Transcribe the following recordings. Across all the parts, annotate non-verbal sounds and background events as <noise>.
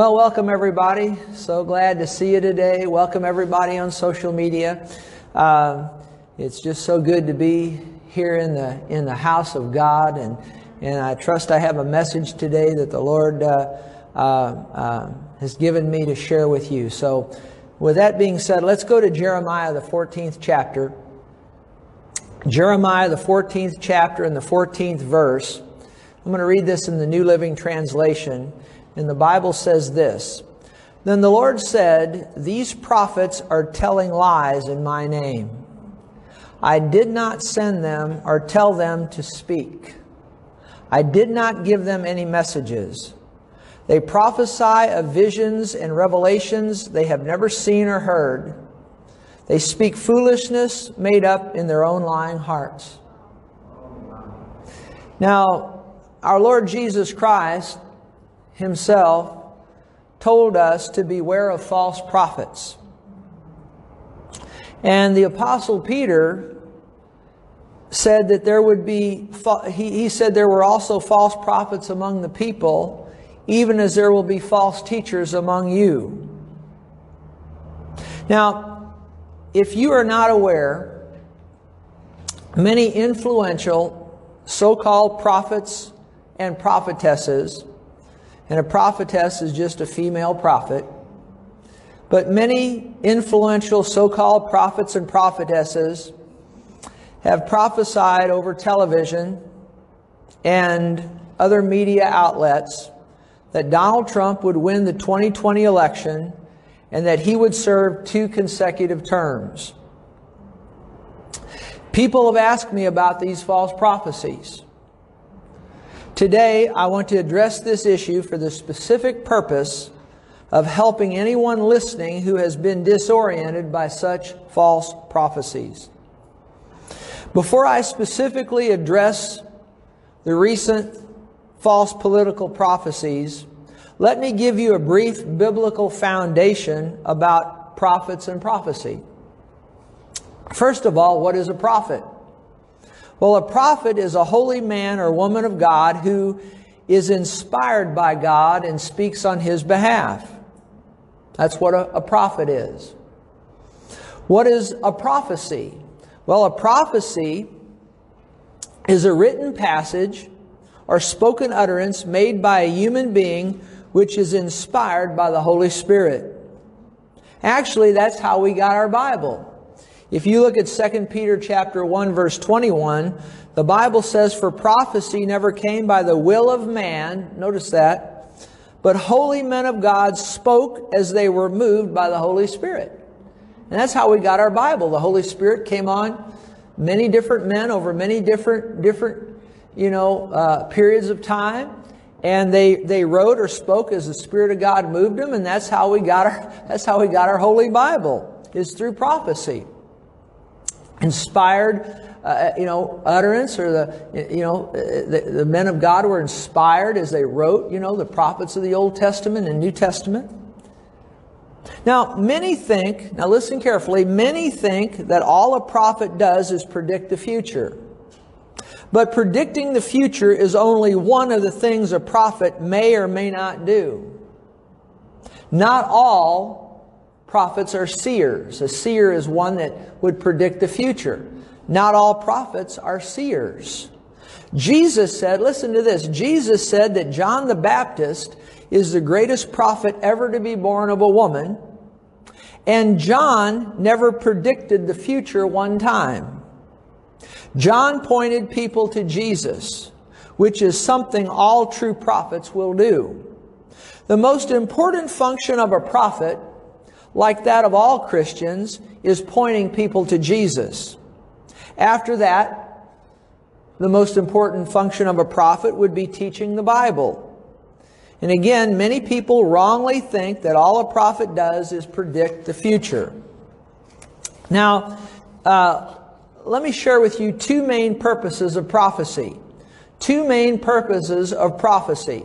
Well, welcome everybody. So glad to see you today. Welcome everybody on social media. Uh, it's just so good to be here in the in the house of God, and and I trust I have a message today that the Lord uh, uh, uh has given me to share with you. So, with that being said, let's go to Jeremiah the 14th chapter. Jeremiah the 14th chapter and the 14th verse. I'm going to read this in the New Living Translation. And the Bible says this Then the Lord said, These prophets are telling lies in my name. I did not send them or tell them to speak. I did not give them any messages. They prophesy of visions and revelations they have never seen or heard. They speak foolishness made up in their own lying hearts. Now, our Lord Jesus Christ himself told us to beware of false prophets. And the Apostle Peter said that there would be, he, said there were also false prophets among the people, even as there will be false teachers among you. Now, if you are not aware, many influential so called prophets and prophetesses and a prophetess is just a female prophet. But many influential so called prophets and prophetesses have prophesied over television and other media outlets that Donald Trump would win the 2020 election and that he would serve two consecutive terms. People have asked me about these false prophecies. Today, I want to address this issue for the specific purpose of helping anyone listening who has been disoriented by such false prophecies. Before I specifically address the recent false political prophecies, let me give you a brief biblical foundation about prophets and prophecy. First of all, what is a prophet? Well, a prophet is a holy man or woman of God who is inspired by God and speaks on his behalf. That's what a, a prophet is. What is a prophecy? Well, a prophecy is a written passage or spoken utterance made by a human being which is inspired by the Holy Spirit. Actually, that's how we got our Bible. If you look at 2 Peter chapter 1 verse 21, the Bible says for prophecy never came by the will of man, notice that, but holy men of God spoke as they were moved by the Holy Spirit. And that's how we got our Bible. The Holy Spirit came on many different men over many different different you know uh, periods of time and they they wrote or spoke as the spirit of god moved them and that's how we got our <laughs> that's how we got our holy bible is through prophecy inspired uh, you know utterance or the you know the, the men of god were inspired as they wrote you know the prophets of the old testament and new testament. Now many think now listen carefully many think that all a prophet does is predict the future. But predicting the future is only one of the things a prophet may or may not do. Not all prophets are seers. A seer is one that would predict the future. Not all prophets are seers. Jesus said, listen to this, Jesus said that John the Baptist is the greatest prophet ever to be born of a woman, and John never predicted the future one time. John pointed people to Jesus, which is something all true prophets will do. The most important function of a prophet like that of all Christians, is pointing people to Jesus. After that, the most important function of a prophet would be teaching the Bible. And again, many people wrongly think that all a prophet does is predict the future. Now, uh, let me share with you two main purposes of prophecy. Two main purposes of prophecy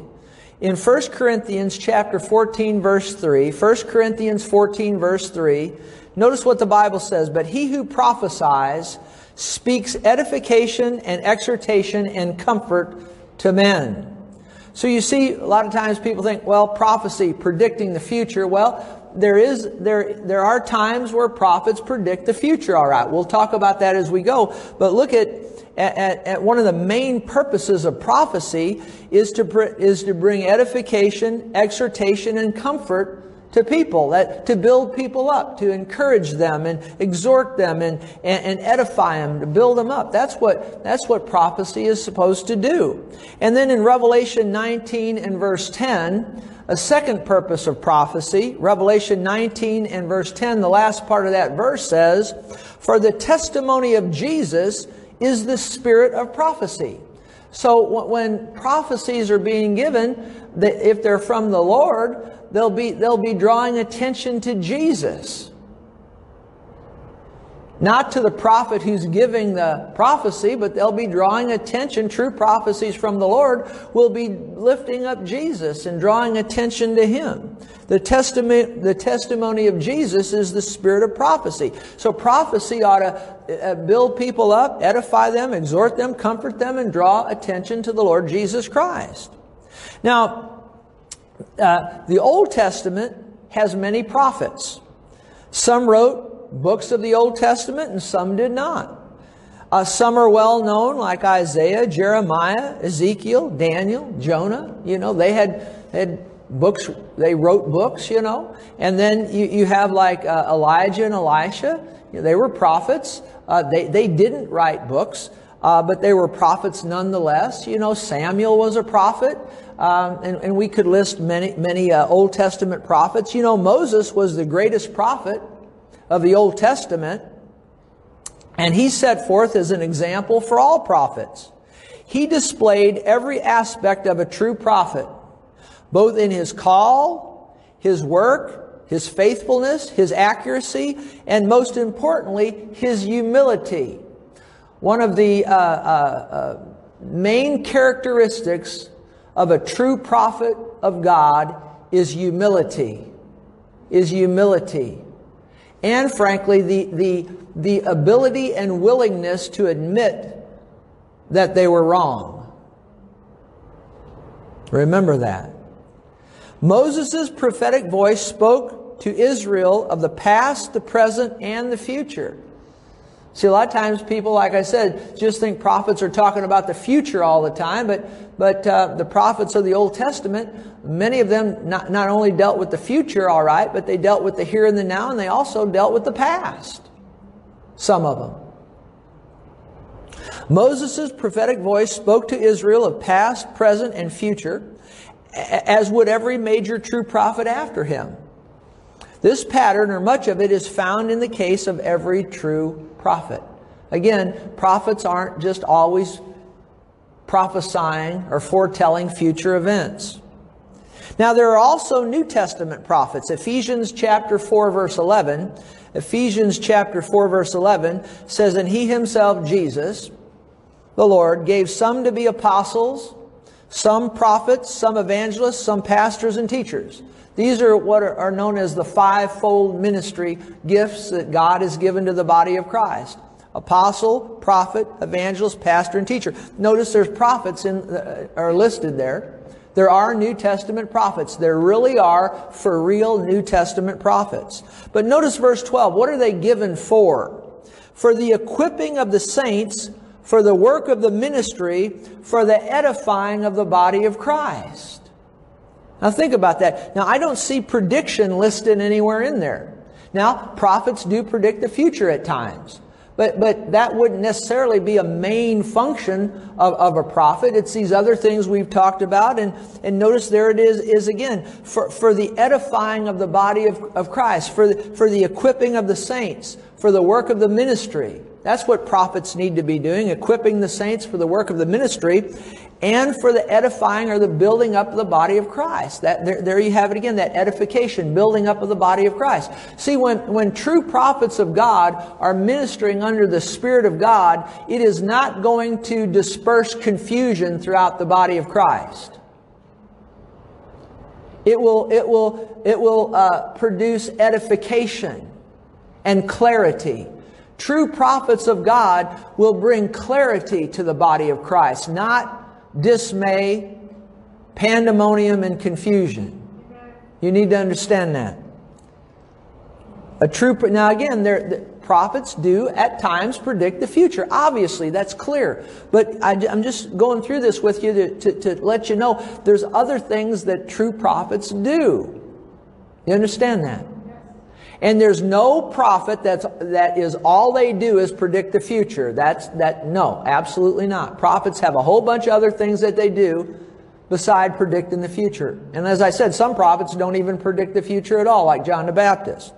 in 1 Corinthians chapter 14 verse 3, 1 Corinthians 14 verse 3, notice what the Bible says, but he who prophesies speaks edification and exhortation and comfort to men. So you see, a lot of times people think, well, prophecy, predicting the future. Well, there is there there are times where prophets predict the future. All right, we'll talk about that as we go. But look at at, at one of the main purposes of prophecy is to is to bring edification, exhortation, and comfort to people, that, to build people up, to encourage them and exhort them and, and, and, edify them, to build them up. That's what, that's what prophecy is supposed to do. And then in Revelation 19 and verse 10, a second purpose of prophecy, Revelation 19 and verse 10, the last part of that verse says, For the testimony of Jesus is the spirit of prophecy. So when prophecies are being given, if they're from the Lord, they'll be, they'll be drawing attention to Jesus. Not to the prophet who's giving the prophecy, but they'll be drawing attention. True prophecies from the Lord will be lifting up Jesus and drawing attention to Him. The testimony, the testimony of Jesus is the spirit of prophecy. So prophecy ought to uh, build people up, edify them, exhort them, comfort them, and draw attention to the Lord Jesus Christ. Now, uh, the Old Testament has many prophets. Some wrote books of the Old Testament and some did not. Uh, some are well known, like Isaiah, Jeremiah, Ezekiel, Daniel, Jonah. You know, they had, had books, they wrote books, you know. And then you, you have like uh, Elijah and Elisha. They were prophets. Uh, they, they didn't write books, uh, but they were prophets nonetheless. You know, Samuel was a prophet. Um, and, and, we could list many, many uh, Old Testament prophets. You know, Moses was the greatest prophet of the Old Testament, and he set forth as an example for all prophets. He displayed every aspect of a true prophet, both in his call, his work, his faithfulness, his accuracy, and most importantly, his humility. One of the uh, uh, uh, main characteristics of a true prophet of God is humility. Is humility and frankly, the, the, the ability and willingness to admit that they were wrong. Remember that. Moses' prophetic voice spoke to Israel of the past, the present, and the future. See, a lot of times people, like I said, just think prophets are talking about the future all the time, but, but uh, the prophets of the Old Testament, many of them not, not only dealt with the future, all right, but they dealt with the here and the now, and they also dealt with the past. Some of them. Moses' prophetic voice spoke to Israel of past, present, and future, as would every major true prophet after him. This pattern, or much of it, is found in the case of every true prophet. Again, prophets aren't just always prophesying or foretelling future events. Now, there are also New Testament prophets. Ephesians chapter 4, verse 11. Ephesians chapter 4, verse 11 says, And he himself, Jesus, the Lord, gave some to be apostles, some prophets, some evangelists, some pastors and teachers these are what are known as the fivefold ministry gifts that God has given to the body of Christ. Apostle, prophet, evangelist, pastor, and teacher. Notice there's prophets in, uh, are listed there. There are New Testament prophets. There really are for real New Testament prophets. But notice verse 12. What are they given for? For the equipping of the saints, for the work of the ministry, for the edifying of the body of Christ. Now think about that. Now I don't see prediction listed anywhere in there. Now, prophets do predict the future at times. But, but that wouldn't necessarily be a main function of, of a prophet. It's these other things we've talked about. And, and notice there it is, is again, for, for the edifying of the body of, of Christ, for the, for the equipping of the saints, for the work of the ministry. That's what prophets need to be doing, equipping the saints for the work of the ministry and for the edifying or the building up of the body of Christ. That, there, there you have it again, that edification, building up of the body of Christ. See, when, when true prophets of God are ministering under the Spirit of God, it is not going to disperse confusion throughout the body of Christ. It will, it will, it will uh, produce edification and clarity. True prophets of God will bring clarity to the body of Christ, not dismay, pandemonium and confusion. You need to understand that. A true, now again, the prophets do at times predict the future. Obviously, that's clear. But I, am just going through this with you to, to, to let you know there's other things that true prophets do. You understand that? And there's no prophet that's, that is all they do is predict the future. That's, that, no, absolutely not. Prophets have a whole bunch of other things that they do beside predicting the future. And as I said, some prophets don't even predict the future at all, like John the Baptist.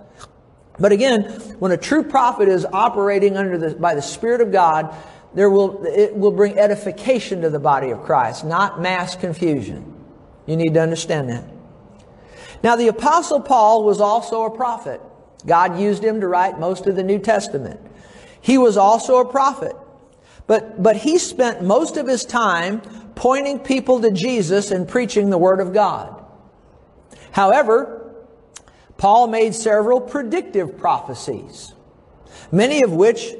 But again, when a true prophet is operating under the, by the Spirit of God, there will, it will bring edification to the body of Christ, not mass confusion. You need to understand that. Now, the Apostle Paul was also a prophet. God used him to write most of the New Testament. He was also a prophet. But, but he spent most of his time pointing people to Jesus and preaching the Word of God. However, Paul made several predictive prophecies, many of which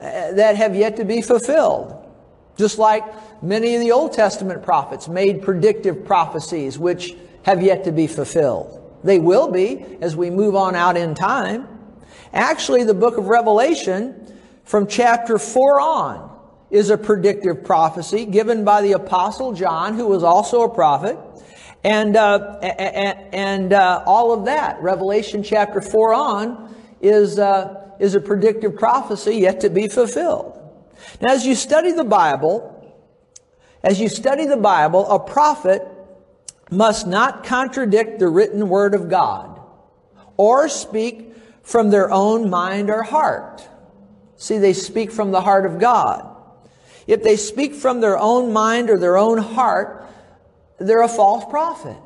uh, that have yet to be fulfilled. Just like many of the Old Testament prophets made predictive prophecies which have yet to be fulfilled. They will be as we move on out in time. Actually, the book of Revelation from chapter 4 on is a predictive prophecy given by the apostle John, who was also a prophet. And, uh, and, and uh, all of that, Revelation chapter 4 on, is, uh, is a predictive prophecy yet to be fulfilled. Now, as you study the Bible, as you study the Bible, a prophet must not contradict the written word of God or speak from their own mind or heart. See, they speak from the heart of God. If they speak from their own mind or their own heart, they're a false prophet.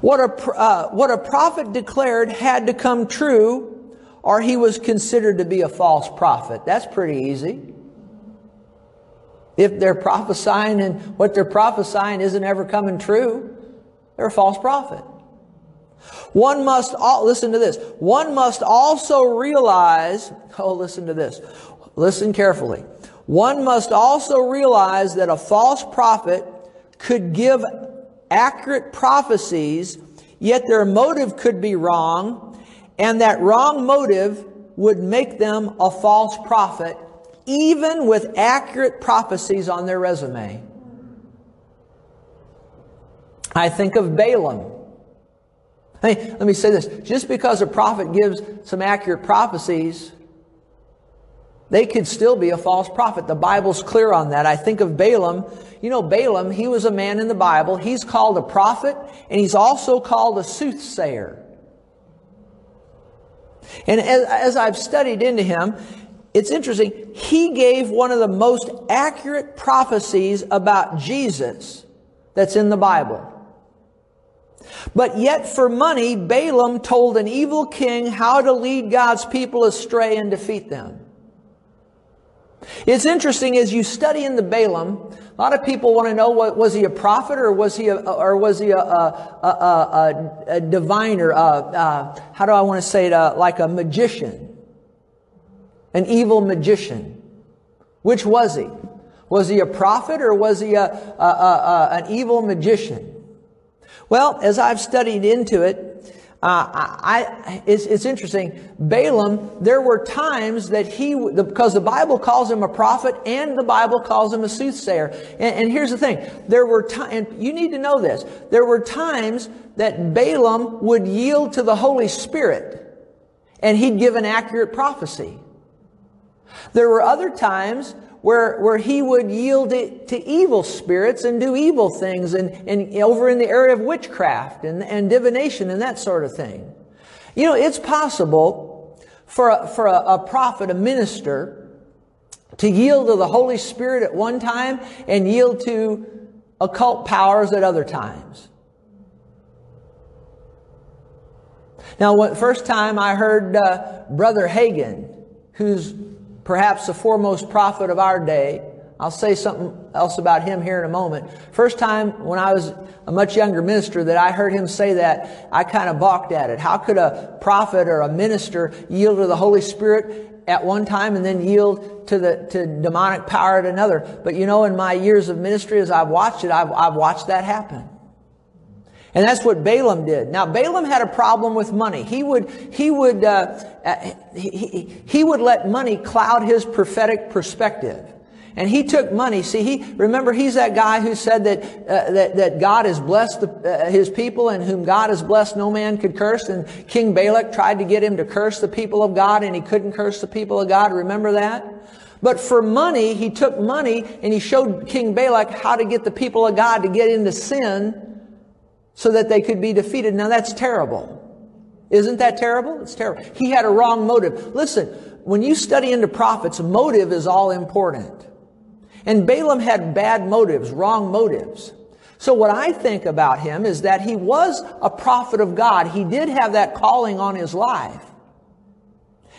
What a, uh, what a prophet declared had to come true, or he was considered to be a false prophet. That's pretty easy. If they're prophesying and what they're prophesying isn't ever coming true, they're a false prophet. One must, listen to this, one must also realize, oh, listen to this, listen carefully. One must also realize that a false prophet could give accurate prophecies, yet their motive could be wrong, and that wrong motive would make them a false prophet even with accurate prophecies on their resume. I think of Balaam. Hey, let me say this. Just because a prophet gives some accurate prophecies, they could still be a false prophet. The Bible's clear on that. I think of Balaam. You know, Balaam, he was a man in the Bible. He's called a prophet, and he's also called a soothsayer. And as, as I've studied into him, it's interesting. He gave one of the most accurate prophecies about Jesus that's in the Bible. But yet, for money, Balaam told an evil king how to lead God's people astray and defeat them. It's interesting as you study in the Balaam, a lot of people want to know what was he a prophet or was he a, or was he a, a, a, a diviner? Uh, how do I want to say it? Uh, like a magician an evil magician. Which was he? Was he a prophet or was he a, a, a, an evil magician? Well, as I've studied into it, uh, I, it's, it's, interesting. Balaam, there were times that he, because the Bible calls him a prophet and the Bible calls him a soothsayer. And, and here's the thing. There were times, and you need to know this. There were times that Balaam would yield to the Holy Spirit and he'd give an accurate prophecy. There were other times where, where he would yield it to evil spirits and do evil things and, and over in the area of witchcraft and, and divination and that sort of thing. You know, it's possible for a, for a, a prophet, a minister, to yield to the Holy Spirit at one time and yield to occult powers at other times. Now, when, first time I heard uh, Brother Hagin, who's perhaps the foremost prophet of our day. I'll say something else about him here in a moment. First time when I was a much younger minister that I heard him say that, I kind of balked at it. How could a prophet or a minister yield to the Holy Spirit at one time and then yield to the to demonic power at another. But you know, in my years of ministry, as I've watched it, I've, I've watched that happen. And that's what Balaam did. Now, Balaam had a problem with money. He would, he would, uh, uh, he, he, he would let money cloud his prophetic perspective. And he took money. See, he remember he's that guy who said that uh, that, that God has blessed the, uh, his people, and whom God has blessed, no man could curse. And King Balak tried to get him to curse the people of God, and he couldn't curse the people of God. Remember that? But for money, he took money and he showed King Balak how to get the people of God to get into sin so that they could be defeated. Now that's terrible. Isn't that terrible? It's terrible. He had a wrong motive. Listen, when you study into prophets, motive is all important. And Balaam had bad motives, wrong motives. So what I think about him is that he was a prophet of God. He did have that calling on his life.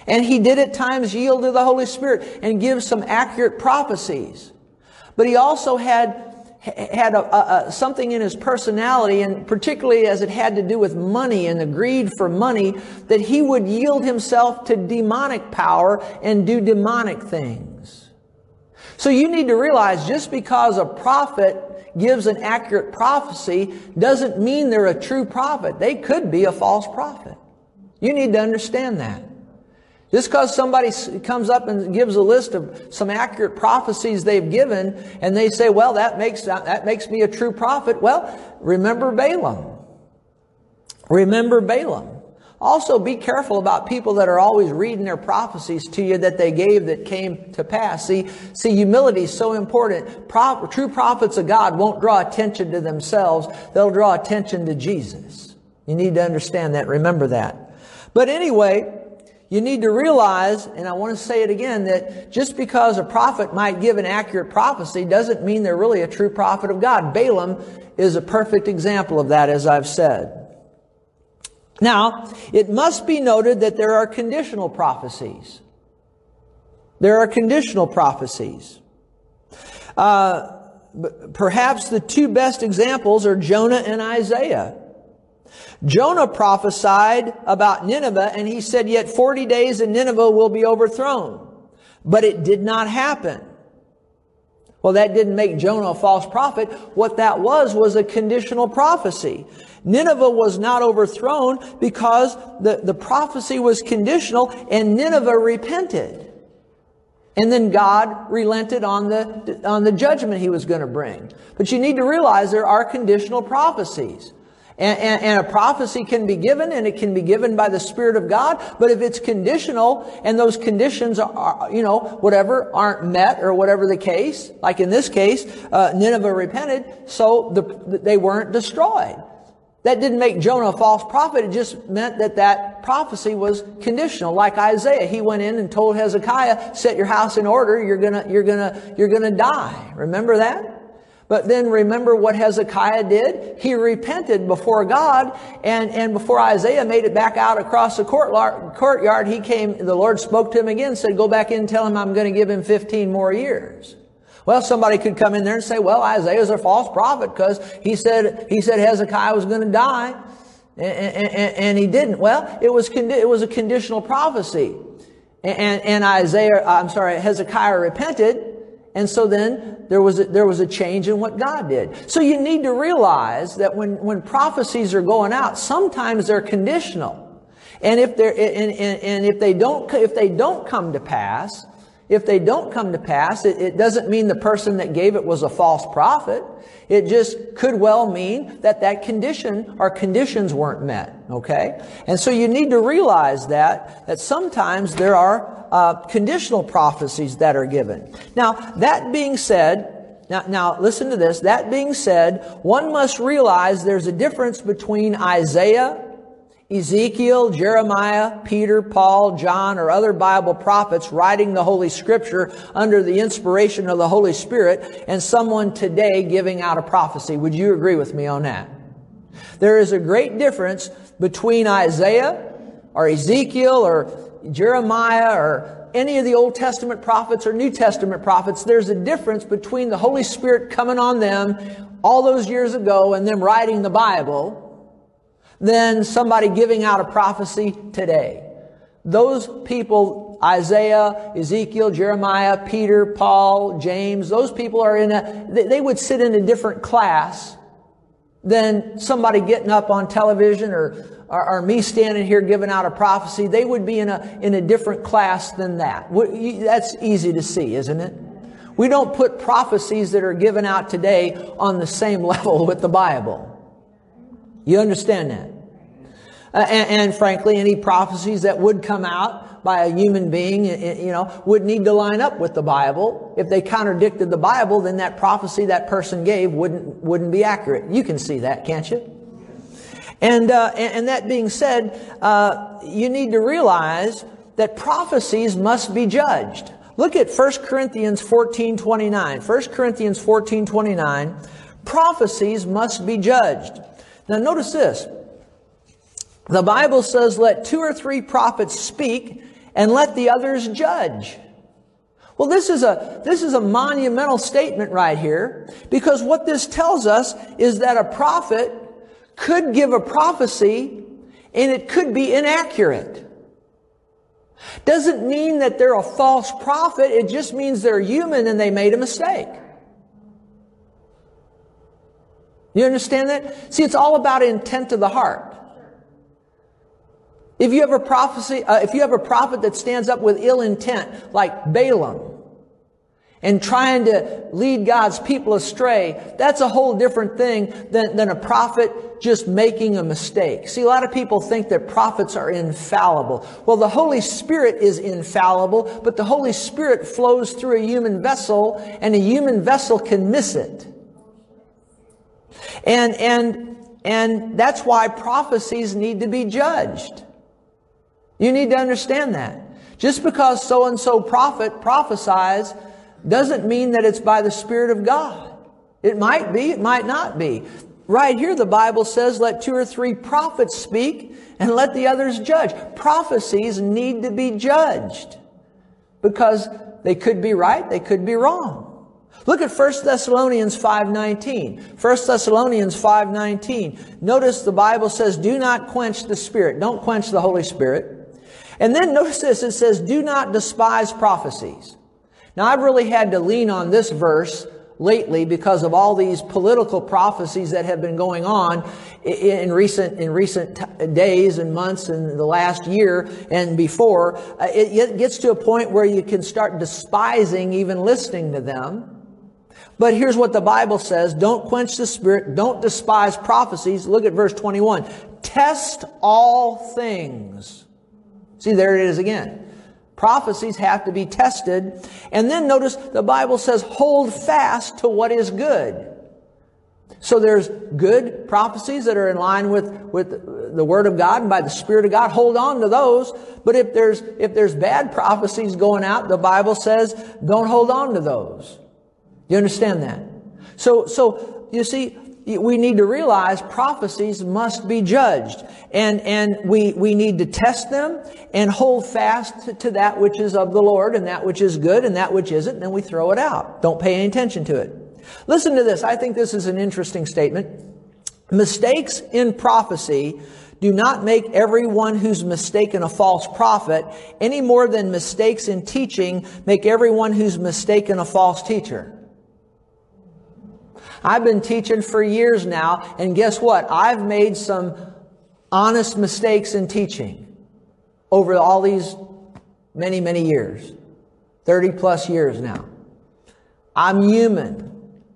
And he did at times yield to the Holy Spirit and give some accurate prophecies. But he also had had a, a, something in his personality, and particularly as it had to do with money and the greed for money, that he would yield himself to demonic power and do demonic things. So you need to realize just because a prophet gives an accurate prophecy doesn't mean they're a true prophet. They could be a false prophet. You need to understand that. Just because somebody comes up and gives a list of some accurate prophecies they've given, and they say, well, that makes, that makes me a true prophet. Well, remember Balaam. Remember Balaam. Also, be careful about people that are always reading their prophecies to you that they gave that came to pass. See, see, humility is so important. Pro- true prophets of God won't draw attention to themselves. They'll draw attention to Jesus. You need to understand that. Remember that. But anyway, you need to realize, and I want to say it again, that just because a prophet might give an accurate prophecy doesn't mean they're really a true prophet of God. Balaam is a perfect example of that, as I've said. Now, it must be noted that there are conditional prophecies. There are conditional prophecies. Uh, perhaps the two best examples are Jonah and Isaiah. Jonah prophesied about Nineveh and he said, yet 40 days and Nineveh will be overthrown. But it did not happen. Well, that didn't make Jonah a false prophet. What that was was a conditional prophecy. Nineveh was not overthrown because the, the prophecy was conditional and Nineveh repented. And then God relented on the, on the judgment he was going to bring. But you need to realize there are conditional prophecies. And, and, and, a prophecy can be given and it can be given by the Spirit of God. But if it's conditional and those conditions are, you know, whatever aren't met or whatever the case, like in this case, uh, Nineveh repented, so the, they weren't destroyed. That didn't make Jonah a false prophet. It just meant that that prophecy was conditional. Like Isaiah, he went in and told Hezekiah, set your house in order. You're gonna, you're gonna, you're gonna die. Remember that? But then remember what Hezekiah did? He repented before God, and, and before Isaiah made it back out across the courtyard, he came, the Lord spoke to him again, said, go back in and tell him I'm going to give him 15 more years. Well, somebody could come in there and say, well, Isaiah's a false prophet because he said, he said Hezekiah was going to die. And, and, and, he didn't. Well, it was, it was a conditional prophecy. And, and Isaiah, I'm sorry, Hezekiah repented. And so then there was a, there was a change in what God did. So you need to realize that when, when prophecies are going out, sometimes they're conditional. And if they're, and, and, and if they don't, if they don't come to pass, if they don't come to pass, it, it, doesn't mean the person that gave it was a false prophet. It just could well mean that that condition or conditions weren't met. Okay? And so you need to realize that, that sometimes there are uh, conditional prophecies that are given. Now, that being said, now, now listen to this. That being said, one must realize there's a difference between Isaiah Ezekiel, Jeremiah, Peter, Paul, John, or other Bible prophets writing the Holy Scripture under the inspiration of the Holy Spirit and someone today giving out a prophecy. Would you agree with me on that? There is a great difference between Isaiah or Ezekiel or Jeremiah or any of the Old Testament prophets or New Testament prophets. There's a difference between the Holy Spirit coming on them all those years ago and them writing the Bible than somebody giving out a prophecy today. Those people Isaiah, Ezekiel, Jeremiah, Peter, Paul, James, those people are in a, they would sit in a different class than somebody getting up on television or, or, or, me standing here giving out a prophecy. They would be in a, in a different class than that. That's easy to see, isn't it? We don't put prophecies that are given out today on the same <laughs> level with the Bible. You understand that? Uh, and, and, frankly, any prophecies that would come out by a human being, you know, would need to line up with the Bible. If they contradicted the Bible, then that prophecy that person gave wouldn't wouldn't be accurate. You can see that, can't you? And uh, and that being said, uh, you need to realize that prophecies must be judged. Look at 1 Corinthians 14, 29. 1 Corinthians 14, 29. Prophecies must be judged. Now notice this. The Bible says, let two or three prophets speak and let the others judge. Well, this is a, this is a monumental statement right here because what this tells us is that a prophet could give a prophecy and it could be inaccurate. Doesn't mean that they're a false prophet. It just means they're human and they made a mistake. You understand that? See, it's all about intent of the heart. If you have a prophecy, uh, if you have a prophet that stands up with ill intent, like Balaam, and trying to lead God's people astray, that's a whole different thing than, than a prophet just making a mistake. See, a lot of people think that prophets are infallible. Well, the Holy Spirit is infallible, but the Holy Spirit flows through a human vessel, and a human vessel can miss it. And, and, and that's why prophecies need to be judged. You need to understand that. Just because so and so prophet prophesies doesn't mean that it's by the Spirit of God. It might be, it might not be. Right here, the Bible says, let two or three prophets speak and let the others judge. Prophecies need to be judged because they could be right, they could be wrong. Look at 1 Thessalonians 5.19. 1 Thessalonians 5.19. Notice the Bible says, do not quench the Spirit. Don't quench the Holy Spirit. And then notice this, it says, do not despise prophecies. Now I've really had to lean on this verse lately because of all these political prophecies that have been going on in recent in recent days and months and the last year and before uh, it gets to a point where you can start despising even listening to them but here's what the bible says don't quench the spirit don't despise prophecies look at verse 21 test all things See, there it is again. Prophecies have to be tested. And then notice the Bible says, hold fast to what is good. So there's good prophecies that are in line with, with the Word of God and by the Spirit of God. Hold on to those. But if there's, if there's bad prophecies going out, the Bible says, don't hold on to those. You understand that? So, so, you see, we need to realize prophecies must be judged and, and we, we need to test them and hold fast to, to, that which is of the Lord and that which is good and that which isn't, and then we throw it out. Don't pay any attention to it. Listen to this. I think this is an interesting statement. Mistakes in prophecy do not make everyone who's mistaken a false prophet any more than mistakes in teaching make everyone who's mistaken a false teacher. I've been teaching for years now, and guess what? I've made some honest mistakes in teaching over all these many, many years. 30 plus years now. I'm human.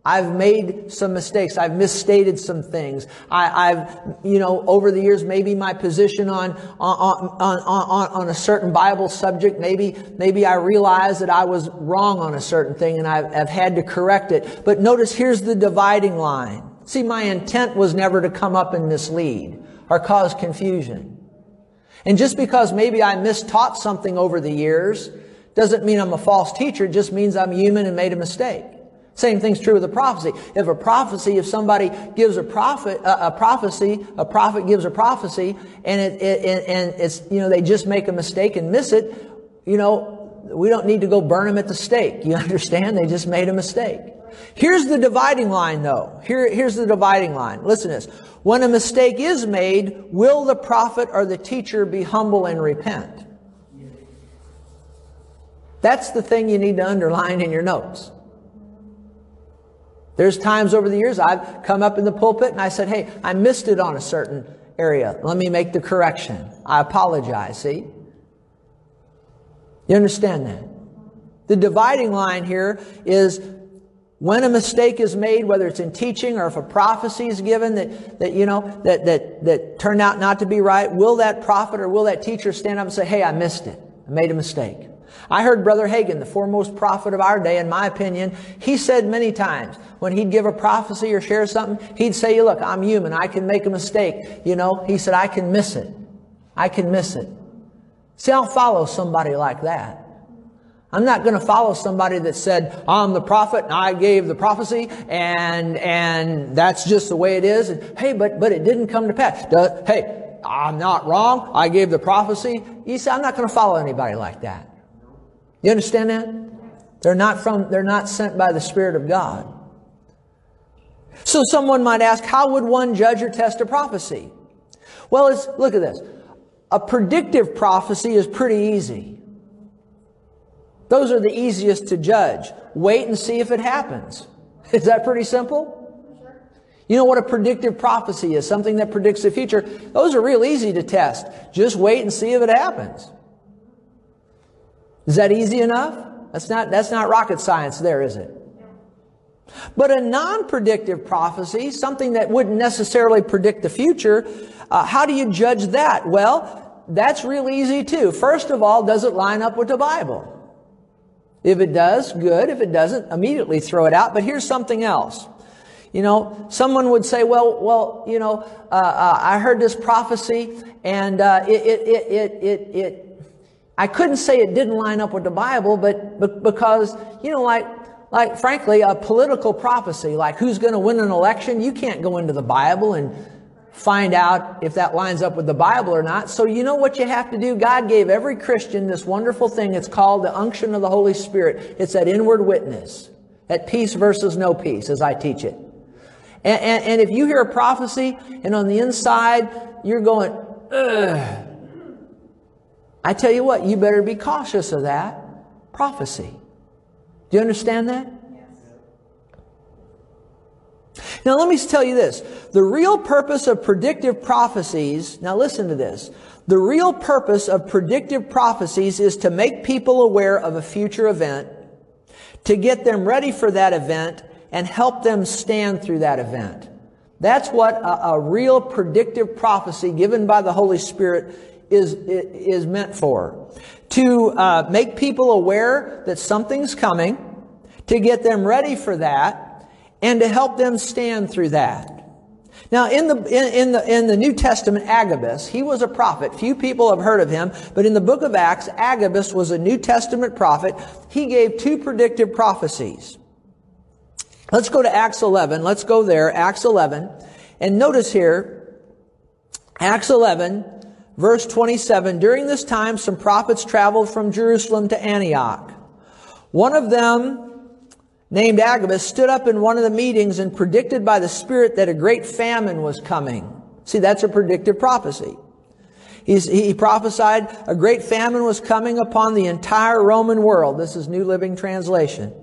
I've made some mistakes. I've misstated some things. I, have you know, over the years, maybe my position on, on, on, on, on a certain Bible subject, maybe, maybe I realized that I was wrong on a certain thing and I've, I've had to correct it. But notice here's the dividing line. See, my intent was never to come up and mislead or cause confusion. And just because maybe I mistaught something over the years doesn't mean I'm a false teacher. It just means I'm human and made a mistake. Same thing's true with a prophecy. If a prophecy, if somebody gives a prophet, a, prophecy, a prophet gives a prophecy, and it, it, and it's, you know, they just make a mistake and miss it, you know, we don't need to go burn them at the stake. You <laughs> understand? They just made a mistake. Here's the dividing line though. Here, here's the dividing line. Listen to this. When a mistake is made, will the prophet or the teacher be humble and repent? That's the thing you need to underline in your notes. There's times over the years I've come up in the pulpit and I said, Hey, I missed it on a certain area. Let me make the correction. I apologize. See? You understand that? The dividing line here is when a mistake is made, whether it's in teaching or if a prophecy is given that, that you know, that, that, that turned out not to be right, will that prophet or will that teacher stand up and say, Hey, I missed it. I made a mistake. I heard Brother Hagin, the foremost prophet of our day, in my opinion, he said many times when he'd give a prophecy or share something, he'd say, You look, I'm human. I can make a mistake. You know, he said, I can miss it. I can miss it. See, I'll follow somebody like that. I'm not going to follow somebody that said, I'm the prophet and I gave the prophecy and, and that's just the way it is. And, hey, but, but it didn't come to pass. Hey, I'm not wrong. I gave the prophecy. You say, I'm not going to follow anybody like that. You understand that? They're not from, they're not sent by the Spirit of God. So someone might ask, how would one judge or test a prophecy? Well, it's, look at this. A predictive prophecy is pretty easy. Those are the easiest to judge. Wait and see if it happens. <laughs> Is that pretty simple? You know what a predictive prophecy is? Something that predicts the future. Those are real easy to test. Just wait and see if it happens. Is that easy enough? That's not, that's not rocket science there, is it? But a non-predictive prophecy, something that wouldn't necessarily predict the future, uh, how do you judge that? Well, that's real easy too. First of all, does it line up with the Bible? If it does, good. If it doesn't, immediately throw it out. But here's something else. You know, someone would say, well, well, you know, uh, uh, I heard this prophecy and uh, it, it, it, it, it, I couldn't say it didn't line up with the Bible, but, but because, you know, like, like frankly, a political prophecy, like who's going to win an election, you can't go into the Bible and find out if that lines up with the Bible or not. So you know what you have to do? God gave every Christian this wonderful thing. It's called the unction of the Holy Spirit. It's that inward witness. That peace versus no peace, as I teach it. And, and, and if you hear a prophecy and on the inside you're going, ugh, I tell you what, you better be cautious of that prophecy. Do you understand that? Now, let me tell you this. The real purpose of predictive prophecies, now listen to this. The real purpose of predictive prophecies is to make people aware of a future event, to get them ready for that event, and help them stand through that event. That's what a, a real predictive prophecy given by the Holy Spirit is, is meant for. To uh, make people aware that something's coming, to get them ready for that, and to help them stand through that. Now, in the, in, in, the, in the New Testament, Agabus, he was a prophet. Few people have heard of him, but in the book of Acts, Agabus was a New Testament prophet. He gave two predictive prophecies. Let's go to Acts 11. Let's go there, Acts 11. And notice here, Acts 11, Verse 27, during this time some prophets traveled from Jerusalem to Antioch. One of them, named Agabus, stood up in one of the meetings and predicted by the Spirit that a great famine was coming. See, that's a predictive prophecy. He's, he prophesied a great famine was coming upon the entire Roman world. This is New Living Translation.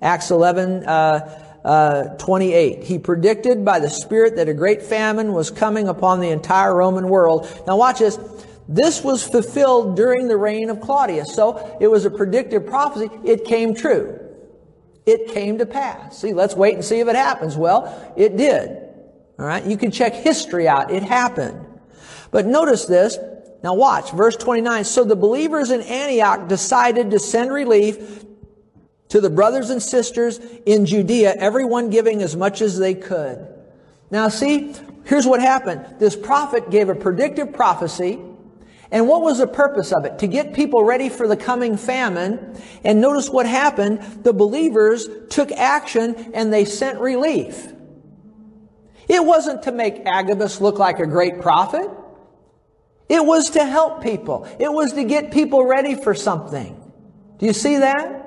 Acts 11, uh, uh, 28. He predicted by the Spirit that a great famine was coming upon the entire Roman world. Now watch this. This was fulfilled during the reign of Claudius. So it was a predictive prophecy. It came true. It came to pass. See, let's wait and see if it happens. Well, it did. All right. You can check history out. It happened. But notice this. Now watch verse 29. So the believers in Antioch decided to send relief to the brothers and sisters in Judea, everyone giving as much as they could. Now see, here's what happened. This prophet gave a predictive prophecy. And what was the purpose of it? To get people ready for the coming famine. And notice what happened. The believers took action and they sent relief. It wasn't to make Agabus look like a great prophet. It was to help people. It was to get people ready for something. Do you see that?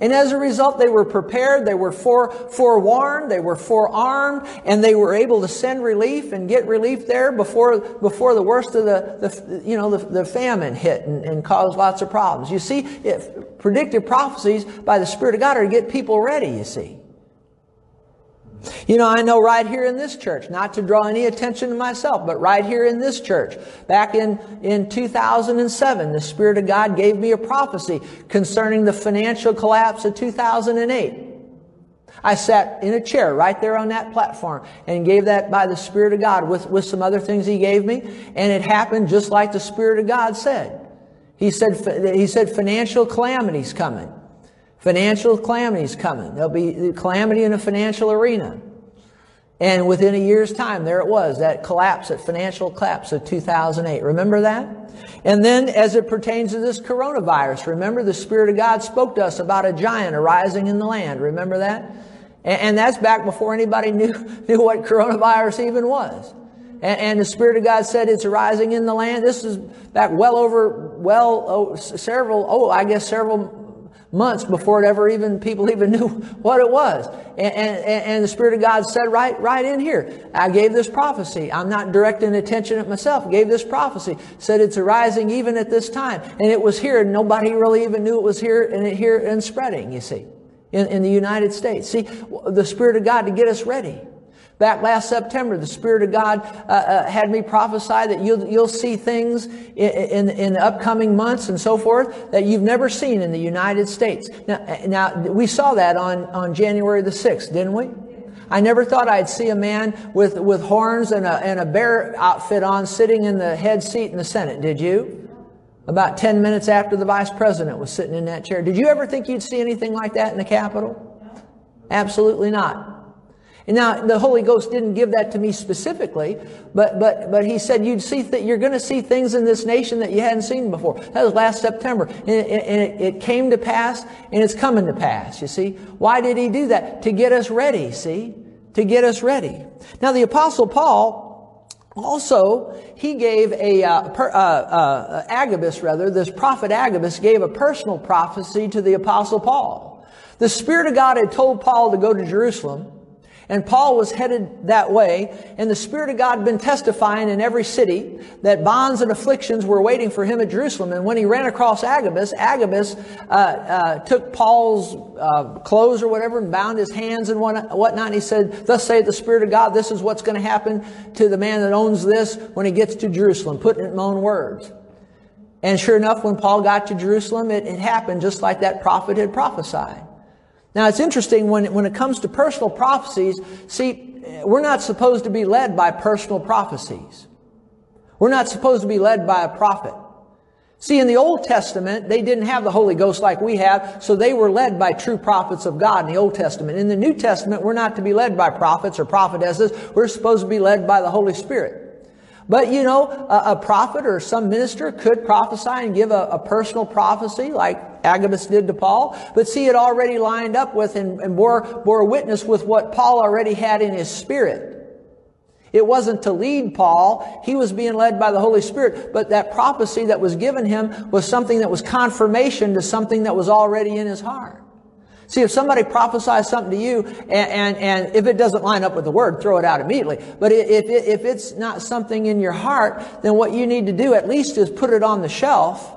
And as a result, they were prepared, they were fore, forewarned, they were forearmed, and they were able to send relief and get relief there before, before the worst of the, the you know, the, the famine hit and, and caused lots of problems. You see, if predictive prophecies by the Spirit of God are to get people ready, you see. You know, I know right here in this church, not to draw any attention to myself, but right here in this church, back in, in 2007, the Spirit of God gave me a prophecy concerning the financial collapse of 2008. I sat in a chair right there on that platform and gave that by the Spirit of God with, with some other things He gave me, and it happened just like the Spirit of God said. He said, he said financial calamity's coming. Financial calamity's coming. There'll be calamity in the financial arena. And within a year's time, there it was, that collapse, that financial collapse of 2008. Remember that? And then as it pertains to this coronavirus, remember the Spirit of God spoke to us about a giant arising in the land. Remember that? And, that's back before anybody <laughs> knew, knew what coronavirus even was. And, and, the Spirit of God said it's arising in the land. This is back well over, well, oh, several, oh, I guess several months before it ever even people <laughs> even knew what it was. And, and, and, the Spirit of God said right, right in here, I gave this prophecy. I'm not directing attention at myself. Gave this prophecy. Said it's arising even at this time. And it was here. and Nobody really even knew it was here and it here and spreading, you see, in, in the United States. See, the Spirit of God to get us ready. Back last September, the Spirit of God uh, uh, had me prophesy that you'll, you'll see things in, in, in, the upcoming months and so forth that you've never seen in the United States. Now, now, we saw that on, on January the 6th, didn't we? I never thought I'd see a man with, with horns and a, and a bear outfit on sitting in the head seat in the Senate, did you? About 10 minutes after the vice president was sitting in that chair. Did you ever think you'd see anything like that in the Capitol? Absolutely not. And now the Holy Ghost didn't give that to me specifically, but but but He said you'd see that you're going to see things in this nation that you hadn't seen before. That was last September, and, it, and it, it came to pass, and it's coming to pass. You see, why did He do that? To get us ready. See, to get us ready. Now the Apostle Paul. Also, he gave a uh, per, uh, uh, Agabus, rather, this prophet Agabus gave a personal prophecy to the Apostle Paul. The Spirit of God had told Paul to go to Jerusalem, and Paul was headed that way, and the Spirit of God had been testifying in every city that bonds and afflictions were waiting for him at Jerusalem. And when he ran across Agabus, Agabus uh, uh, took Paul's uh, clothes or whatever and bound his hands and whatnot. And he said, Thus saith the Spirit of God, this is what's going to happen to the man that owns this when he gets to Jerusalem, putting it in my own words. And sure enough, when Paul got to Jerusalem, it, it happened just like that prophet had prophesied. Now it's interesting when, when it comes to personal prophecies, see, we're not supposed to be led by personal prophecies. We're not supposed to be led by a prophet. See, in the Old Testament, they didn't have the Holy Ghost like we have, so they were led by true prophets of God in the Old Testament. In the New Testament, we're not to be led by prophets or prophetesses. We're supposed to be led by the Holy Spirit. But you know, a, a, prophet or some minister could prophesy and give a, a, personal prophecy like Agabus did to Paul. But see, it already lined up with and, and bore, bore witness with what Paul already had in his spirit. It wasn't to lead Paul. He was being led by the Holy Spirit. But that prophecy that was given him was something that was confirmation to something that was already in his heart. See, if somebody prophesies something to you, and, and, and, if it doesn't line up with the word, throw it out immediately. But if, if it's not something in your heart, then what you need to do at least is put it on the shelf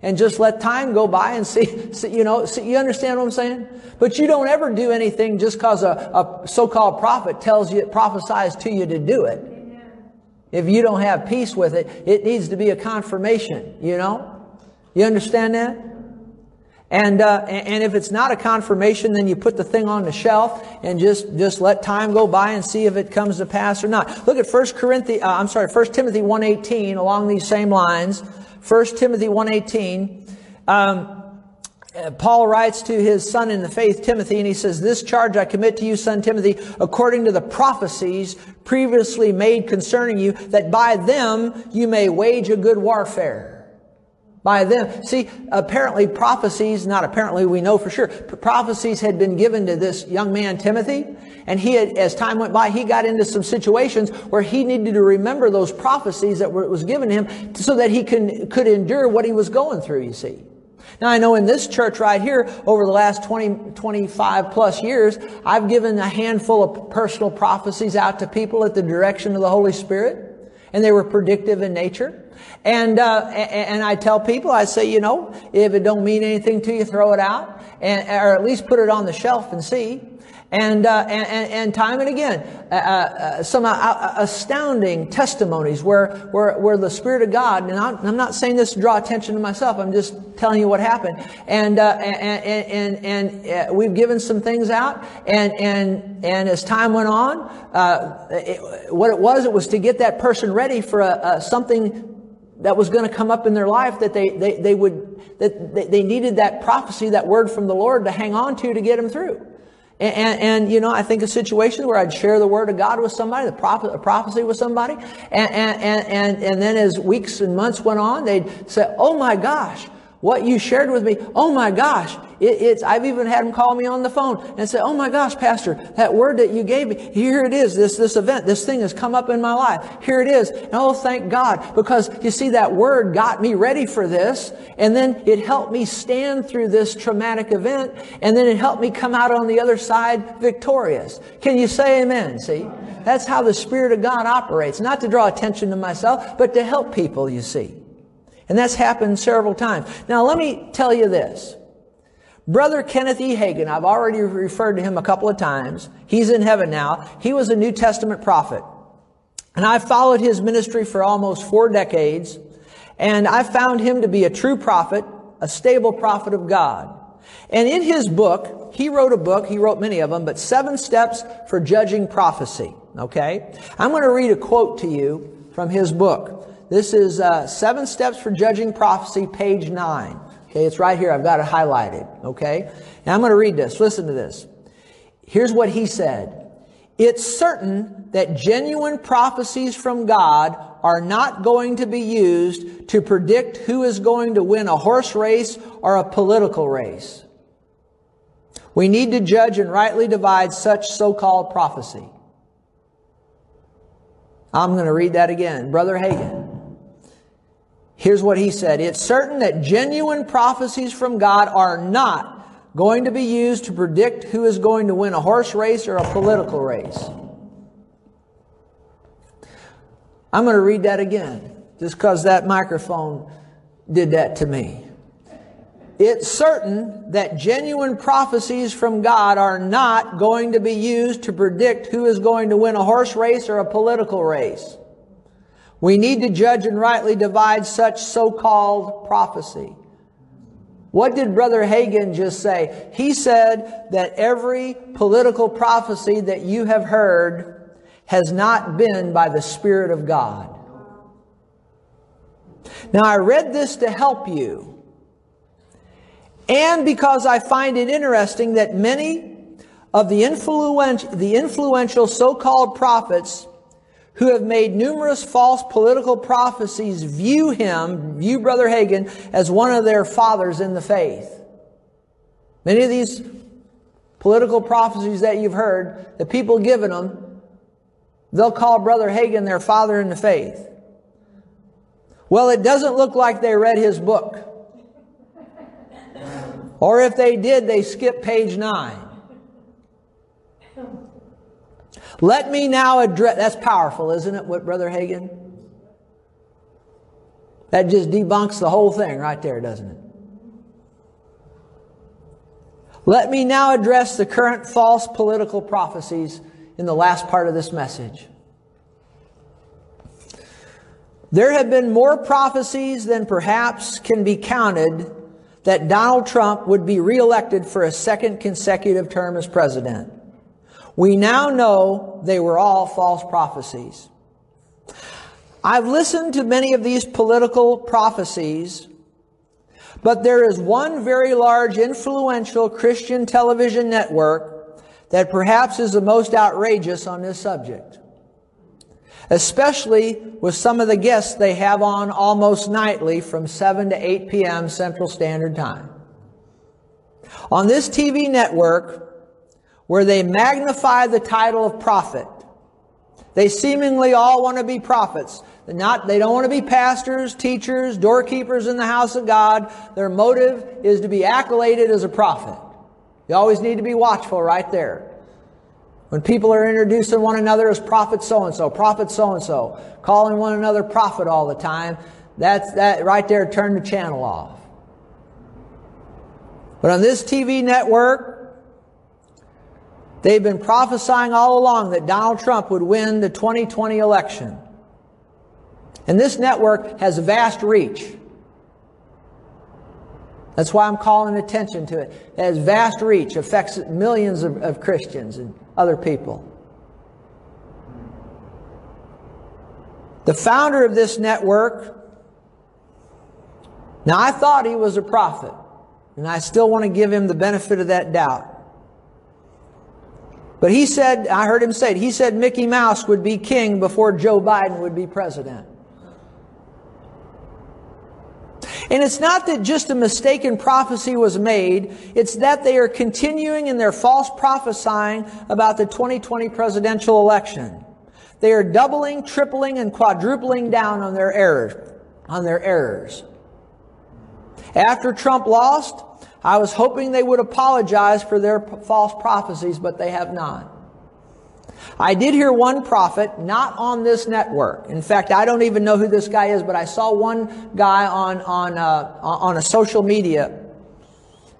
and just let time go by and see, see you know, see, you understand what I'm saying? But you don't ever do anything just because a, a so-called prophet tells you, prophesies to you to do it. If you don't have peace with it, it needs to be a confirmation, you know? You understand that? And, uh, and if it's not a confirmation, then you put the thing on the shelf and just, just let time go by and see if it comes to pass or not. Look at 1 Corinthians, uh, I'm sorry, 1 Timothy 1.18 along these same lines. 1 Timothy 1.18. Um, Paul writes to his son in the faith, Timothy, and he says, This charge I commit to you, son Timothy, according to the prophecies previously made concerning you, that by them you may wage a good warfare by them. See, apparently prophecies, not apparently, we know for sure, prophecies had been given to this young man, Timothy, and he had, as time went by, he got into some situations where he needed to remember those prophecies that were, was given him so that he can, could endure what he was going through, you see. Now I know in this church right here, over the last 20, 25 plus years, I've given a handful of personal prophecies out to people at the direction of the Holy Spirit, and they were predictive in nature. And, uh, and I tell people, I say, you know, if it don't mean anything to you, throw it out, and, or at least put it on the shelf and see. And, uh, and, and, time and again, uh, uh, some uh, astounding testimonies where, where, where the Spirit of God, and I'm, not saying this to draw attention to myself, I'm just telling you what happened. And, uh, and, and, and, uh, we've given some things out, and, and, and as time went on, it, what it was, it was to get that person ready for a, a something that was going to come up in their life that they, they, they would, that they, needed that prophecy, that word from the Lord to hang on to to get them through. And, and, and, you know, I think a situation where I'd share the word of God with somebody, the prophet, a prophecy with somebody, and, and, and, and then as weeks and months went on, they'd say, oh my gosh, what you shared with me, oh my gosh, it, it's, I've even had them call me on the phone and say, oh my gosh, pastor, that word that you gave me, here it is, this, this event, this thing has come up in my life. Here it is. And oh, thank God, because you see, that word got me ready for this, and then it helped me stand through this traumatic event, and then it helped me come out on the other side victorious. Can you say amen? See? That's how the Spirit of God operates. Not to draw attention to myself, but to help people, you see. And that's happened several times. Now, let me tell you this. Brother Kenneth E. Hagin, I've already referred to him a couple of times. He's in heaven now. He was a New Testament prophet. And I followed his ministry for almost four decades. And I found him to be a true prophet, a stable prophet of God. And in his book, he wrote a book, he wrote many of them, but Seven Steps for Judging Prophecy. Okay? I'm going to read a quote to you from his book. This is uh, Seven Steps for Judging Prophecy, page 9. Okay, it's right here. I've got it highlighted. Okay? Now I'm going to read this. Listen to this. Here's what he said. It's certain that genuine prophecies from God are not going to be used to predict who is going to win a horse race or a political race. We need to judge and rightly divide such so-called prophecy. I'm going to read that again. Brother Hagin. Here's what he said. It's certain that genuine prophecies from God are not going to be used to predict who is going to win a horse race or a political race. I'm going to read that again, just because that microphone did that to me. It's certain that genuine prophecies from God are not going to be used to predict who is going to win a horse race or a political race. We need to judge and rightly divide such so-called prophecy. What did Brother Hagin just say? He said that every political prophecy that you have heard has not been by the Spirit of God. Now I read this to help you. And because I find it interesting that many of the, influential, the influential so-called prophets who have made numerous false political prophecies view him, view Brother Hagin, as one of their fathers in the faith. Many of these political prophecies that you've heard, the people giving them, they'll call Brother Hagin their father in the faith. Well, it doesn't look like they read his book. Or if they did, they skipped page nine. Let me now address, that's powerful, isn't it, what Brother Hagin? That just debunks the whole thing right there, doesn't it? Let me now address the current false political prophecies in the last part of this message. There have been more prophecies than perhaps can be counted that Donald Trump would be reelected for a second consecutive term as president. We now know they were all false prophecies. I've listened to many of these political prophecies, but there is one very large influential Christian television network that perhaps is the most outrageous on this subject. Especially with some of the guests they have on almost nightly from 7 to 8 p.m. Central Standard Time. On this TV network, where they magnify the title of prophet. They seemingly all want to be prophets. They're not, they don't want to be pastors, teachers, doorkeepers in the house of God. Their motive is to be accoladed as a prophet. You always need to be watchful right there. When people are introducing one another as prophet so and so, prophet so and so, calling one another prophet all the time, that's that right there, turn the channel off. But on this TV network, they've been prophesying all along that Donald Trump would win the 2020 election. And this network has vast reach. That's why I'm calling attention to it. It has vast reach, affects millions of, of Christians and other people. The founder of this network, now I thought he was a prophet, and I still want to give him the benefit of that doubt. But he said, I heard him say it, he said Mickey Mouse would be king before Joe Biden would be president. And it's not that just a mistaken prophecy was made, it's that they are continuing in their false prophesying about the 2020 presidential election. They are doubling, tripling, and quadrupling down on their errors, on their errors. After Trump lost, I was hoping they would apologize for their false prophecies, but they have not. I did hear one prophet, not on this network. In fact, I don't even know who this guy is, but I saw one guy on, on, uh, on a social media.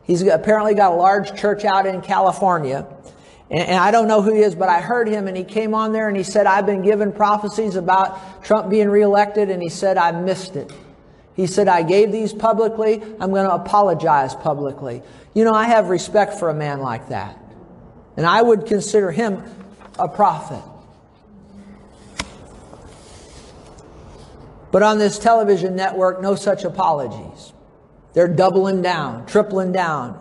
He's apparently got a large church out in California. And, and I don't know who he is, but I heard him and he came on there and he said, I've been given prophecies about Trump being reelected and he said, I missed it. He said, I gave these publicly. I'm going to apologize publicly. You know, I have respect for a man like that. And I would consider him a prophet. But on this television network, no such apologies. They're doubling down, tripling down.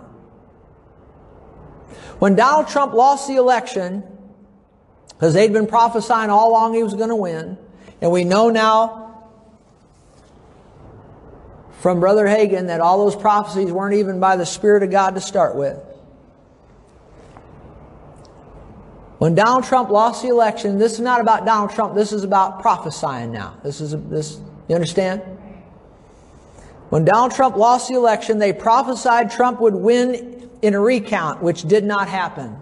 When Donald Trump lost the election, because they'd been prophesying all along he was going to win, and we know now from Brother Hagin that all those prophecies weren't even by the Spirit of God to start with. When Donald Trump lost the election, this is not about Donald Trump. This is about prophesying now. This is this. You understand? When Donald Trump lost the election, they prophesied Trump would win in a recount, which did not happen.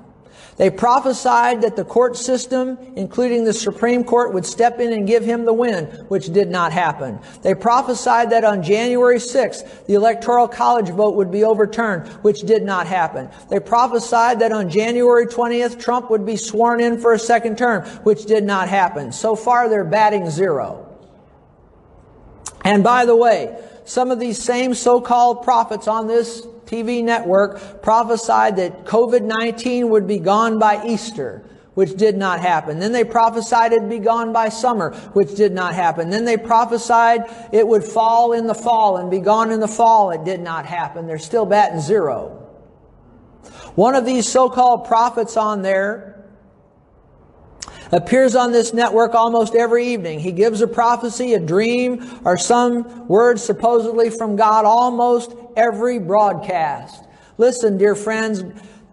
They prophesied that the court system, including the Supreme Court, would step in and give him the win, which did not happen. They prophesied that on January 6th, the Electoral College vote would be overturned, which did not happen. They prophesied that on January 20th, Trump would be sworn in for a second term, which did not happen. So far, they're batting zero. And by the way, some of these same so-called prophets on this TV network prophesied that COVID-19 would be gone by Easter, which did not happen. Then they prophesied it'd be gone by summer, which did not happen. Then they prophesied it would fall in the fall and be gone in the fall. It did not happen. They're still batting zero. One of these so-called prophets on there appears on this network almost every evening. He gives a prophecy, a dream, or some words supposedly from God almost every broadcast. Listen, dear friends,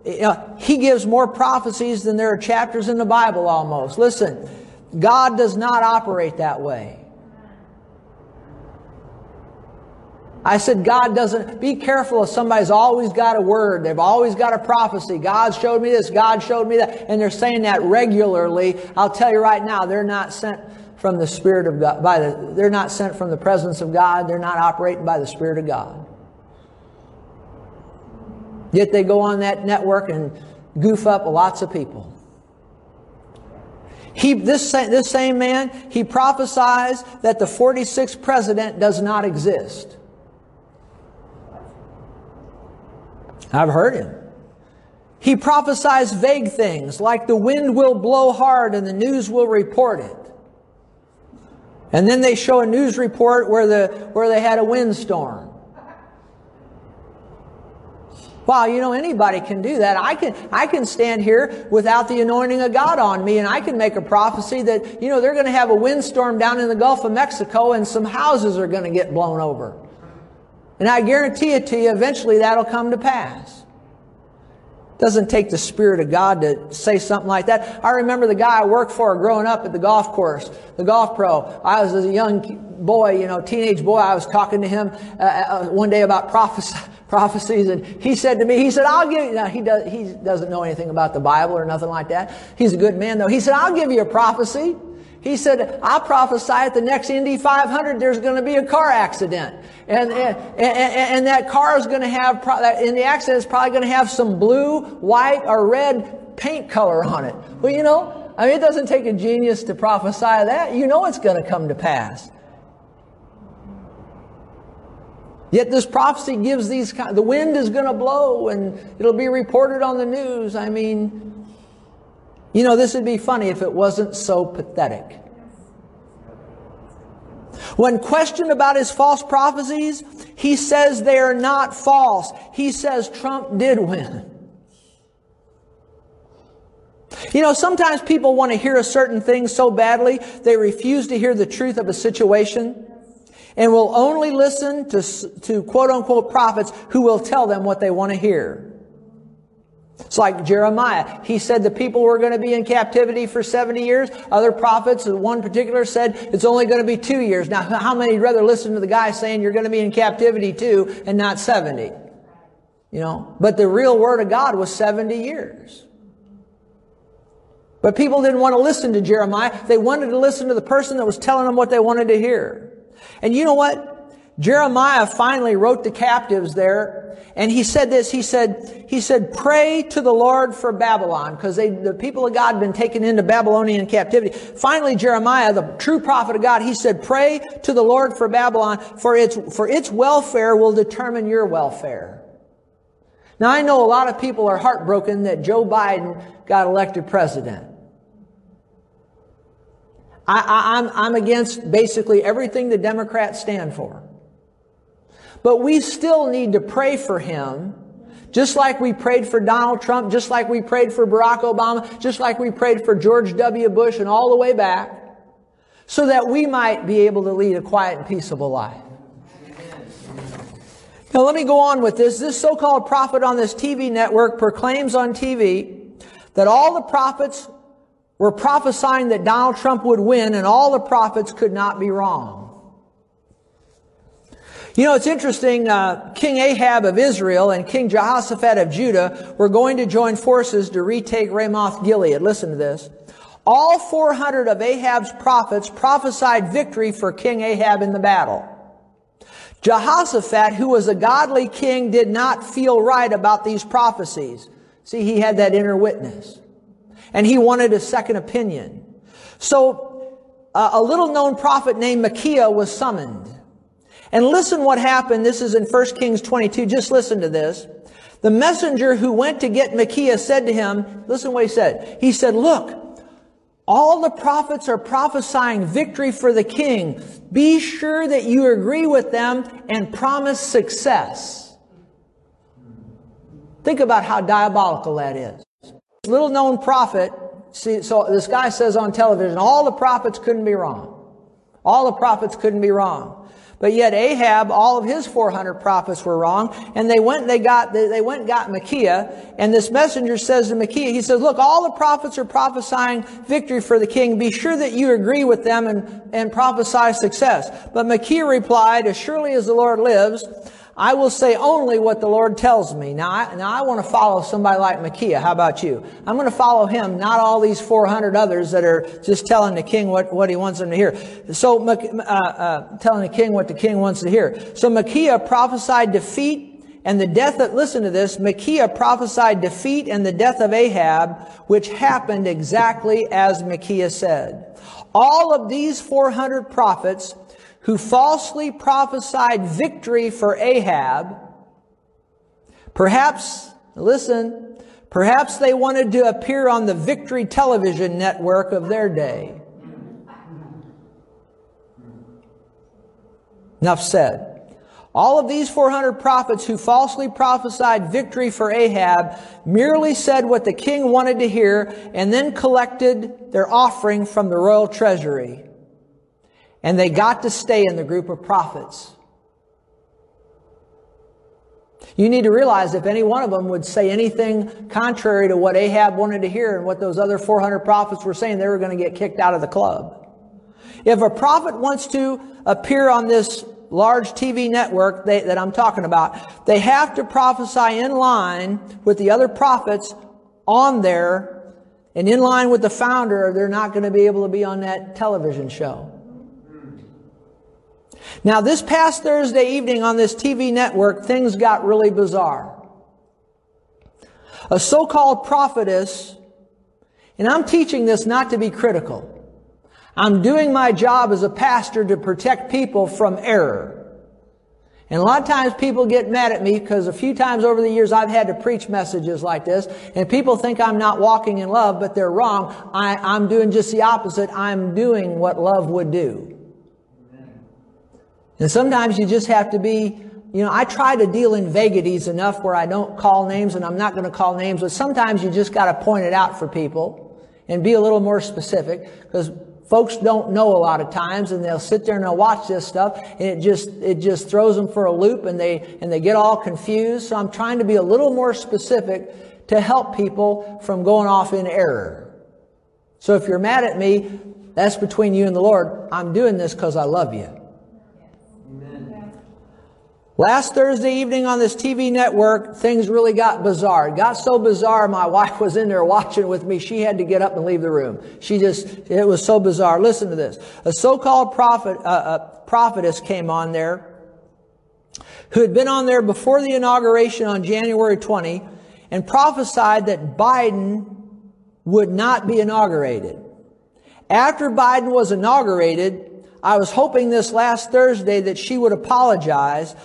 you know, he gives more prophecies than there are chapters in the Bible almost. Listen, God does not operate that way. I said, God doesn't, be careful if somebody's always got a word. They've always got a prophecy. God showed me this. God showed me that. And they're saying that regularly. I'll tell you right now, they're not sent from the Spirit of God, by the, they're not sent from the presence of God. They're not operating by the Spirit of God. Yet they go on that network and goof up lots of people. He, this, this same man, he prophesies that the 46th president does not exist. I've heard him. He prophesies vague things like the wind will blow hard and the news will report it. And then they show a news report where, the, where they had a windstorm. Wow, you know, anybody can do that. I can, I can stand here without the anointing of God on me and I can make a prophecy that, you know, they're going to have a windstorm down in the Gulf of Mexico and some houses are going to get blown over. And I guarantee it to you, eventually that'll come to pass. It doesn't take the Spirit of God to say something like that. I remember the guy I worked for growing up at the golf course, the golf pro. I was a young boy, you know, teenage boy. I was talking to him uh, uh, one day about prophecy, prophecies, and he said to me, he said, "I'll give you." Now he does, he doesn't know anything about the Bible or nothing like that. He's a good man, though. He said, "I'll give you a prophecy." He said, I prophesy at the next Indy 500 there's going to be a car accident. And, and, and, and that car is going to have, in the accident, it's probably going to have some blue, white, or red paint color on it. Well, you know, I mean, it doesn't take a genius to prophesy that. You know it's going to come to pass. Yet this prophecy gives these, the wind is going to blow and it'll be reported on the news. I mean, you know, this would be funny if it wasn't so pathetic. When questioned about his false prophecies, he says they are not false. He says Trump did win. You know, sometimes people want to hear a certain thing so badly, they refuse to hear the truth of a situation and will only listen to, to quote unquote prophets who will tell them what they want to hear. It's like Jeremiah. He said the people were going to be in captivity for 70 years. Other prophets, one particular said it's only going to be two years. Now, how many would rather listen to the guy saying you're going to be in captivity two and not 70? You know, but the real word of God was 70 years. But people didn't want to listen to Jeremiah. They wanted to listen to the person that was telling them what they wanted to hear. And you know what? Jeremiah finally wrote the captives there, and he said this, he said, he said, pray to the Lord for Babylon, because they the people of God had been taken into Babylonian captivity. Finally, Jeremiah, the true prophet of God, he said, pray to the Lord for Babylon, for its, for its welfare will determine your welfare. Now I know a lot of people are heartbroken that Joe Biden got elected president. I, am I'm, I'm against basically everything the Democrats stand for. But we still need to pray for him, just like we prayed for Donald Trump, just like we prayed for Barack Obama, just like we prayed for George W. Bush and all the way back, so that we might be able to lead a quiet and peaceable life. Now let me go on with this. This so-called prophet on this TV network proclaims on TV that all the prophets were prophesying that Donald Trump would win and all the prophets could not be wrong. You know, it's interesting. Uh, King Ahab of Israel and King Jehoshaphat of Judah were going to join forces to retake Ramoth Gilead. Listen to this. All 400 of Ahab's prophets prophesied victory for King Ahab in the battle. Jehoshaphat, who was a godly king, did not feel right about these prophecies. See, he had that inner witness. And he wanted a second opinion. So, uh, a little known prophet named Micaiah was summoned. And listen what happened. This is in 1 Kings 22. Just listen to this. The messenger who went to get Micaiah said to him, listen what he said. He said, look, all the prophets are prophesying victory for the king. Be sure that you agree with them and promise success. Think about how diabolical that is. Little known prophet, see, so this guy says on television, all the prophets couldn't be wrong. All the prophets couldn't be wrong. But yet Ahab, all of his 400 prophets were wrong, and they went and they got, they went and got Micaiah, and this messenger says to Micaiah, he says, look, all the prophets are prophesying victory for the king. Be sure that you agree with them and, and prophesy success. But Micaiah replied, as surely as the Lord lives, I will say only what the Lord tells me. Now, I, now I want to follow somebody like Micaiah. How about you? I'm going to follow him, not all these 400 others that are just telling the king what, what he wants them to hear. So, uh, uh, telling the king what the king wants to hear. So Micaiah prophesied defeat and the death of, listen to this, Micaiah prophesied defeat and the death of Ahab, which happened exactly as Micaiah said. All of these 400 prophets who falsely prophesied victory for Ahab, perhaps, listen, perhaps they wanted to appear on the Victory television network of their day. Enough said. All of these 400 prophets who falsely prophesied victory for Ahab merely said what the king wanted to hear and then collected their offering from the royal treasury and they got to stay in the group of prophets. You need to realize if any one of them would say anything contrary to what Ahab wanted to hear and what those other 400 prophets were saying, they were going to get kicked out of the club. If a prophet wants to appear on this large TV network they, that I'm talking about, they have to prophesy in line with the other prophets on there and in line with the founder, they're not going to be able to be on that television show. Now, this past Thursday evening on this TV network, things got really bizarre. A so-called prophetess, and I'm teaching this not to be critical. I'm doing my job as a pastor to protect people from error. And a lot of times people get mad at me because a few times over the years I've had to preach messages like this and people think I'm not walking in love, but they're wrong. I, I'm doing just the opposite. I'm doing what love would do. And sometimes you just have to be, you know, I try to deal in vaguities enough where I don't call names and I'm not going to call names, but sometimes you just got to point it out for people and be a little more specific because folks don't know a lot of times and they'll sit there and they'll watch this stuff and it just it just throws them for a loop and they and they get all confused. So i'm trying to be a little more specific to help people from going off in error. So if you're mad at me that's between you and the lord. I'm doing this because i love you Last Thursday evening on this TV network, things really got bizarre. It got so bizarre, my <laughs> wife was in there watching with me. She had to get up and leave the room. She just, it was so bizarre. Listen to this. A so-called prophet, uh, uh, prophetess came on there who had been on there before the inauguration on January 20 and prophesied that Biden would not be inaugurated. After Biden was inaugurated, I was hoping this last Thursday that she would apologize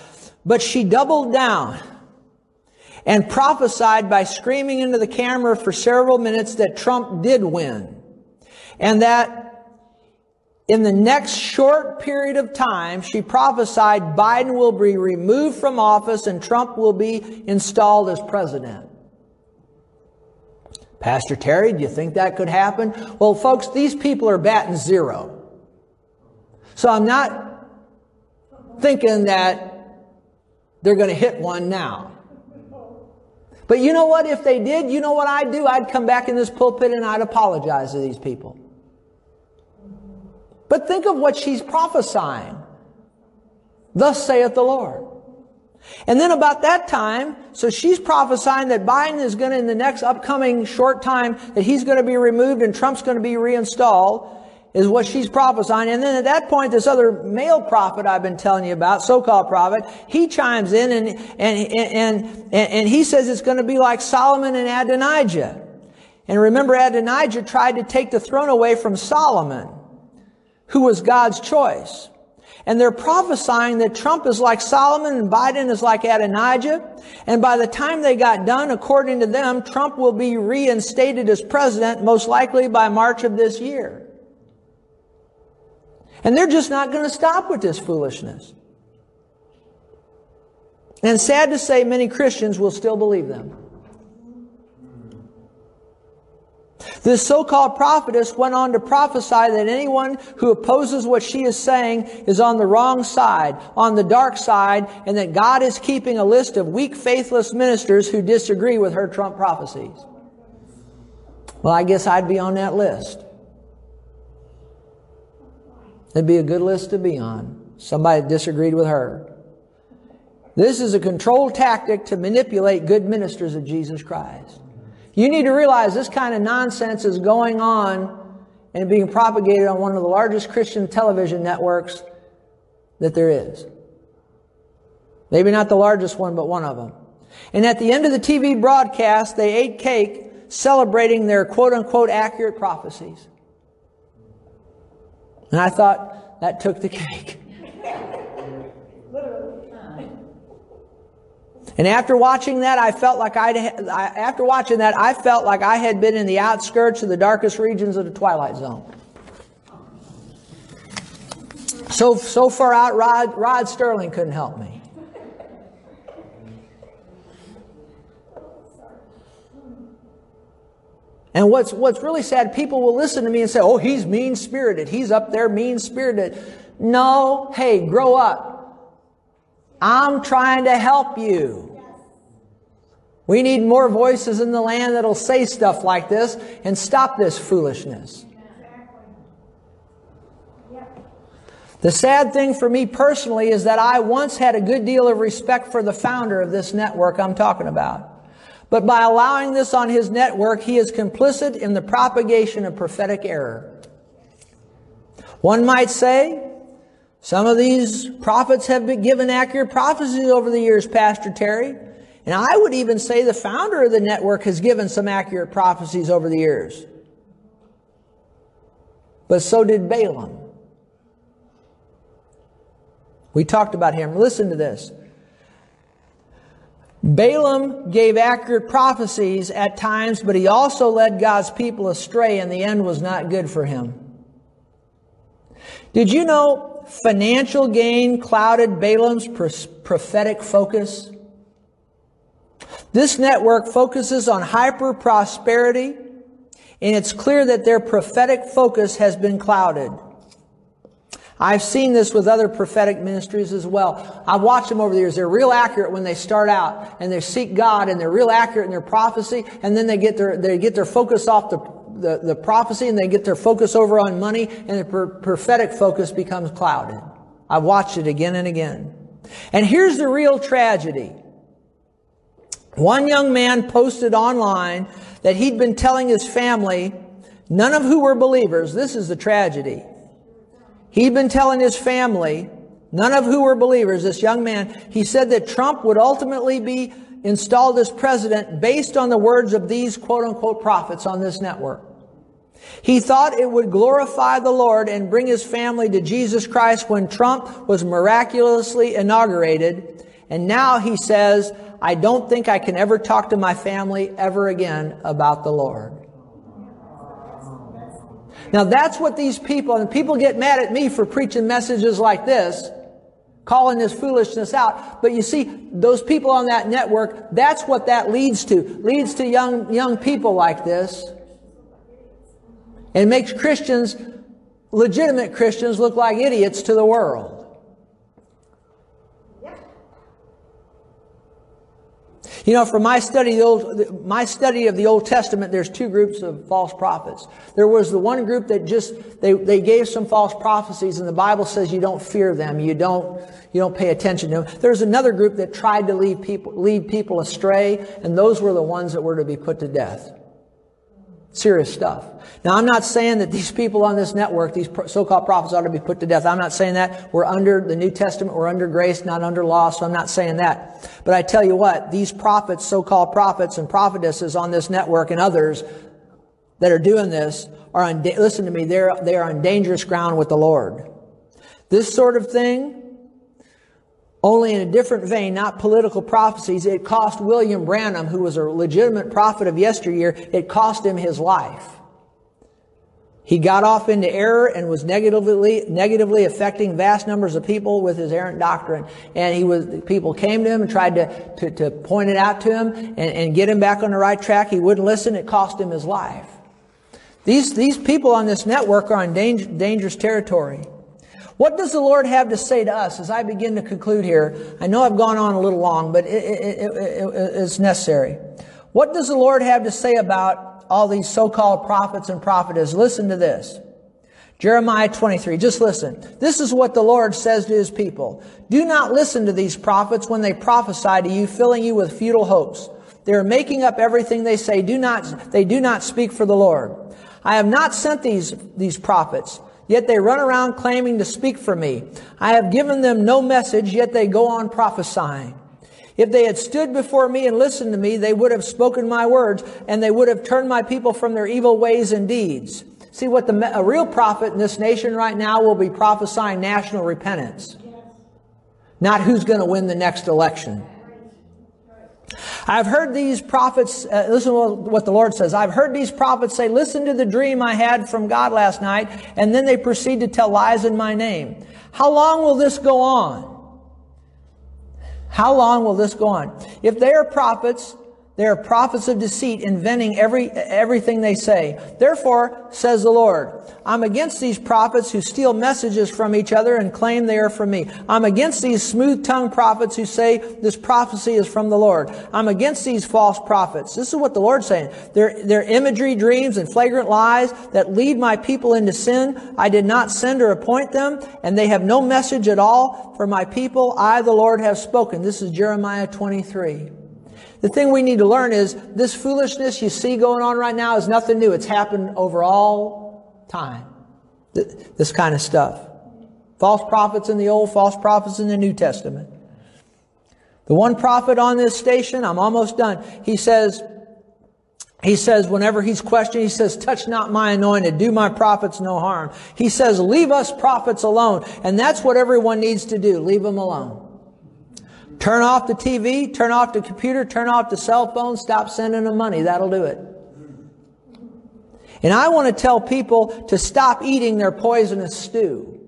but she doubled down and prophesied by screaming into the camera for several minutes that Trump did win. And that in the next short period of time, she prophesied Biden will be removed from office and Trump will be installed as president. Pastor Terry, do you think that could happen? Well, folks, these people are batting zero. So I'm not thinking that they're going to hit one now. But you know what? If they did, you know what I'd do? I'd come back in this pulpit and I'd apologize to these people. But think of what she's prophesying. Thus saith the Lord. And then about that time, so she's prophesying that Biden is going to, in the next upcoming short time, that he's going to be removed and Trump's going to be reinstalled is what she's prophesying. And then at that point, this other male prophet I've been telling you about, so-called prophet, he chimes in and, and, and, and, and he says it's going to be like Solomon and Adonijah. And remember, Adonijah tried to take the throne away from Solomon, who was God's choice. And they're prophesying that Trump is like Solomon and Biden is like Adonijah. And by the time they got done, according to them, Trump will be reinstated as president, most likely by March of this year. And they're just not going to stop with this foolishness. And sad to say, many Christians will still believe them. This so-called prophetess went on to prophesy that anyone who opposes what she is saying is on the wrong side, on the dark side, and that God is keeping a list of weak, faithless ministers who disagree with her Trump prophecies. Well, I guess I'd be on that list. That'd be a good list to be on. Somebody disagreed with her. This is a controlled tactic to manipulate good ministers of Jesus Christ. You need to realize this kind of nonsense is going on and being propagated on one of the largest Christian television networks that there is. Maybe not the largest one, but one of them. And at the end of the TV broadcast, they ate cake celebrating their quote unquote accurate prophecies. And I thought that took the cake. And after watching that, I felt like I'd, after watching that, I felt like I had been in the outskirts of the darkest regions of the Twilight Zone. So, so far out, Rod, Rod Serling couldn't help me. And what's, what's really sad, people will listen to me and say, oh, he's mean spirited. He's up there mean spirited. No, hey, grow up. I'm trying to help you. We need more voices in the land that'll say stuff like this and stop this foolishness. The sad thing for me personally is that I once had a good deal of respect for the founder of this network I'm talking about. But by allowing this on his network, he is complicit in the propagation of prophetic error. One might say, some of these prophets have been given accurate prophecies over the years, Pastor Terry. And I would even say the founder of the network has given some accurate prophecies over the years. But so did Balaam. We talked about him. Listen to this. Balaam gave accurate prophecies at times, but he also led God's people astray, and the end was not good for him. Did you know financial gain clouded Balaam's prophetic focus? This network focuses on hyper prosperity, and it's clear that their prophetic focus has been clouded. I've seen this with other prophetic ministries as well. I've watched them over the years. They're real accurate when they start out and they seek God and they're real accurate in their prophecy and then they get their, they get their focus off the, the, the prophecy and they get their focus over on money and the prophetic focus becomes clouded. I've watched it again and again. And here's the real tragedy. One young man posted online that he'd been telling his family, none of who were believers, this is the tragedy. He'd been telling his family, none of who were believers, this young man, he said that Trump would ultimately be installed as president based on the words of these quote unquote prophets on this network. He thought it would glorify the Lord and bring his family to Jesus Christ when Trump was miraculously inaugurated. And now he says, I don't think I can ever talk to my family ever again about the Lord. Now that's what these people, and people get mad at me for preaching messages like this, calling this foolishness out. But you see, those people on that network, that's what that leads to. Leads to young, young people like this. And makes Christians, legitimate Christians, look like idiots to the world. You know, from my study, Old, my study of the Old Testament, there's two groups of false prophets. There was the one group that just, they, they gave some false prophecies and the Bible says you don't fear them. You don't, you don't pay attention to them. There's another group that tried to lead people, lead people astray and those were the ones that were to be put to death. Serious stuff. Now, I'm not saying that these people on this network, these so-called prophets ought to be put to death. I'm not saying that. We're under the New Testament. We're under grace, not under law. So I'm not saying that. But I tell you what, these prophets, so-called prophets and prophetesses on this network and others that are doing this are on, listen to me, they're, they are on dangerous ground with the Lord. This sort of thing only in a different vein, not political prophecies. It cost William Branham, who was a legitimate prophet of yesteryear, it cost him his life. He got off into error and was negatively, negatively affecting vast numbers of people with his errant doctrine. And he was, people came to him and tried to, to, to point it out to him and, and get him back on the right track. He wouldn't listen. It cost him his life. These, these people on this network are on danger, dangerous territory. What does the Lord have to say to us as I begin to conclude here? I know I've gone on a little long, but it, it, it, it's necessary. What does the Lord have to say about all these so-called prophets and prophetess? Listen to this. Jeremiah 23. Just listen. This is what the Lord says to his people. Do not listen to these prophets when they prophesy to you, filling you with futile hopes. They are making up everything they say. Do not, they do not speak for the Lord. I have not sent these, these prophets. Yet they run around claiming to speak for me. I have given them no message, yet they go on prophesying. If they had stood before me and listened to me, they would have spoken my words, and they would have turned my people from their evil ways and deeds. See what the, a real prophet in this nation right now will be prophesying national repentance. Not who's going to win the next election. I've heard these prophets, uh, listen to what the Lord says. I've heard these prophets say, listen to the dream I had from God last night, and then they proceed to tell lies in my name. How long will this go on? How long will this go on? If they are prophets, They are prophets of deceit, inventing every, everything they say. Therefore, says the Lord, I'm against these prophets who steal messages from each other and claim they are from me. I'm against these smooth-tongued prophets who say this prophecy is from the Lord. I'm against these false prophets. This is what the Lord's saying. Their, their imagery, dreams, and flagrant lies that lead my people into sin. I did not send or appoint them, and they have no message at all for my people. I, the Lord, have spoken. This is Jeremiah 23. The thing we need to learn is this foolishness you see going on right now is nothing new. It's happened over all time. This kind of stuff. False prophets in the Old, false prophets in the New Testament. The one prophet on this station, I'm almost done. He says, he says, whenever he's questioned, he says, touch not my anointed, do my prophets no harm. He says, leave us prophets alone. And that's what everyone needs to do. Leave them alone. Turn off the TV, turn off the computer, turn off the cell phone, stop sending them money. That'll do it. And I want to tell people to stop eating their poisonous stew.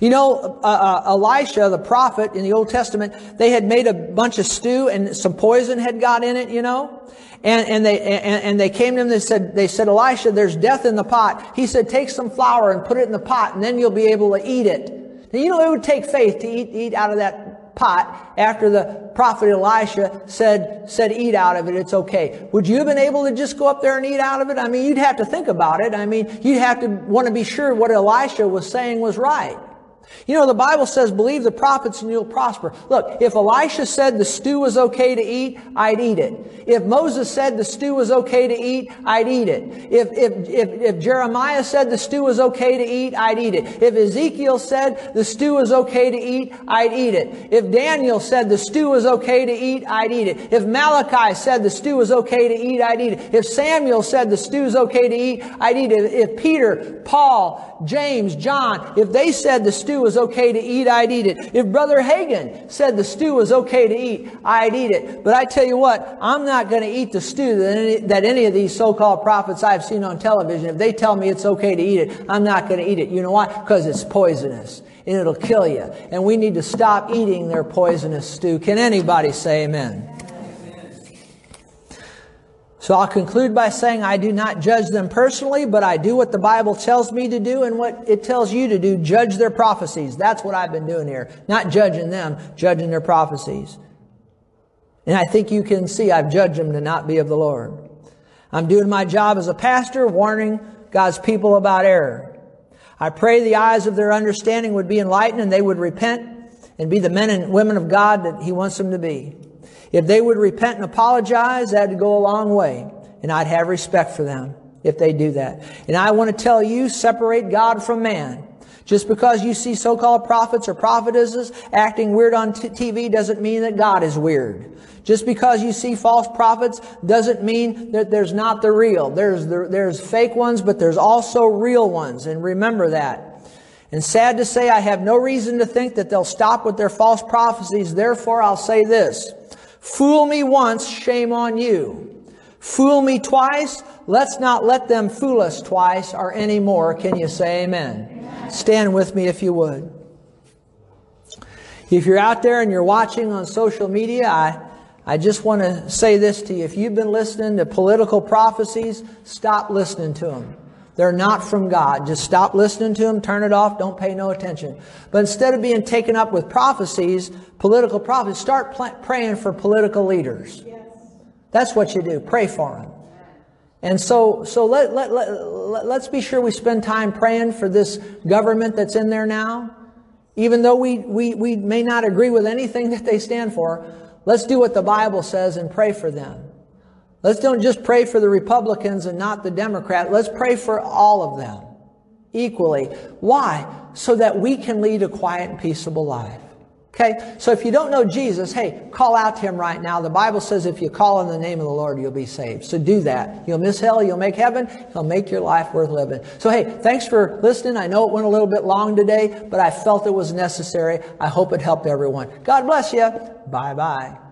You know, uh, uh, Elisha, the prophet in the Old Testament, they had made a bunch of stew and some poison had got in it, you know? And, and they, and, and they came to him, they said, they said, Elisha, there's death in the pot. He said, take some flour and put it in the pot and then you'll be able to eat it. Now, you know, it would take faith to eat, eat out of that pot after the prophet Elisha said, said eat out of it, it's okay. Would you have been able to just go up there and eat out of it? I mean, you'd have to think about it. I mean, you'd have to want to be sure what Elisha was saying was right. You know, the Bible says, believe the prophets and you'll prosper. Look, if Elisha said the stew was okay to eat, I'd eat it. If Moses said the stew was okay to eat, I'd eat it. If, if, if, if Jeremiah said the stew was okay to eat, I'd eat it. If Ezekiel said the stew was okay to eat, I'd eat it. If Daniel said the stew was okay to eat, I'd eat it. If Malachi said the stew was okay to eat, I'd eat it. If Samuel said the stew's okay to eat, I'd eat it. If Peter, Paul, James, John, if they said the stew was okay to eat, I'd eat it. If Brother Hagin said the stew was okay to eat, I'd eat it. But I tell you what, I'm not going to eat the stew that any, that any of these so-called prophets I've seen on television, if they tell me it's okay to eat it, I'm not going to eat it. You know why? Because it's poisonous and it'll kill you. And we need to stop eating their poisonous stew. Can anybody say amen? So I'll conclude by saying I do not judge them personally, but I do what the Bible tells me to do and what it tells you to do. Judge their prophecies. That's what I've been doing here. Not judging them, judging their prophecies. And I think you can see I've judged them to not be of the Lord. I'm doing my job as a pastor, warning God's people about error. I pray the eyes of their understanding would be enlightened and they would repent and be the men and women of God that He wants them to be. If they would repent and apologize, that'd go a long way. And I'd have respect for them if they do that. And I want to tell you, separate God from man. Just because you see so-called prophets or prophetesses acting weird on t- TV doesn't mean that God is weird. Just because you see false prophets doesn't mean that there's not the real. There's, the, there's fake ones, but there's also real ones. And remember that. And sad to say, I have no reason to think that they'll stop with their false prophecies. Therefore, I'll say this. Fool me once, shame on you. Fool me twice, let's not let them fool us twice or any more. Can you say amen? amen? Stand with me if you would. If you're out there and you're watching on social media, I, I just want to say this to you. If you've been listening to political prophecies, stop listening to them. They're not from God. Just stop listening to them, turn it off, don't pay no attention. But instead of being taken up with prophecies, political prophecies, start pl- praying for political leaders. Yes. That's what you do. Pray for them. And so, so let, let, let, let's be sure we spend time praying for this government that's in there now. Even though we, we, we may not agree with anything <laughs> that they stand for, let's do what the Bible says and pray for them. Let's don't just pray for the Republicans and not the Democrat. Let's pray for all of them equally. Why? So that we can lead a quiet and peaceable life. Okay? So if you don't know Jesus, hey, call out to him right now. The Bible says if you call on the name of the Lord, you'll be saved. So do that. You'll miss hell, you'll make heaven, he'll make your life worth living. So hey, thanks for listening. I know it went a little bit long today, but I felt it was necessary. I hope it helped everyone. God bless you. Bye bye.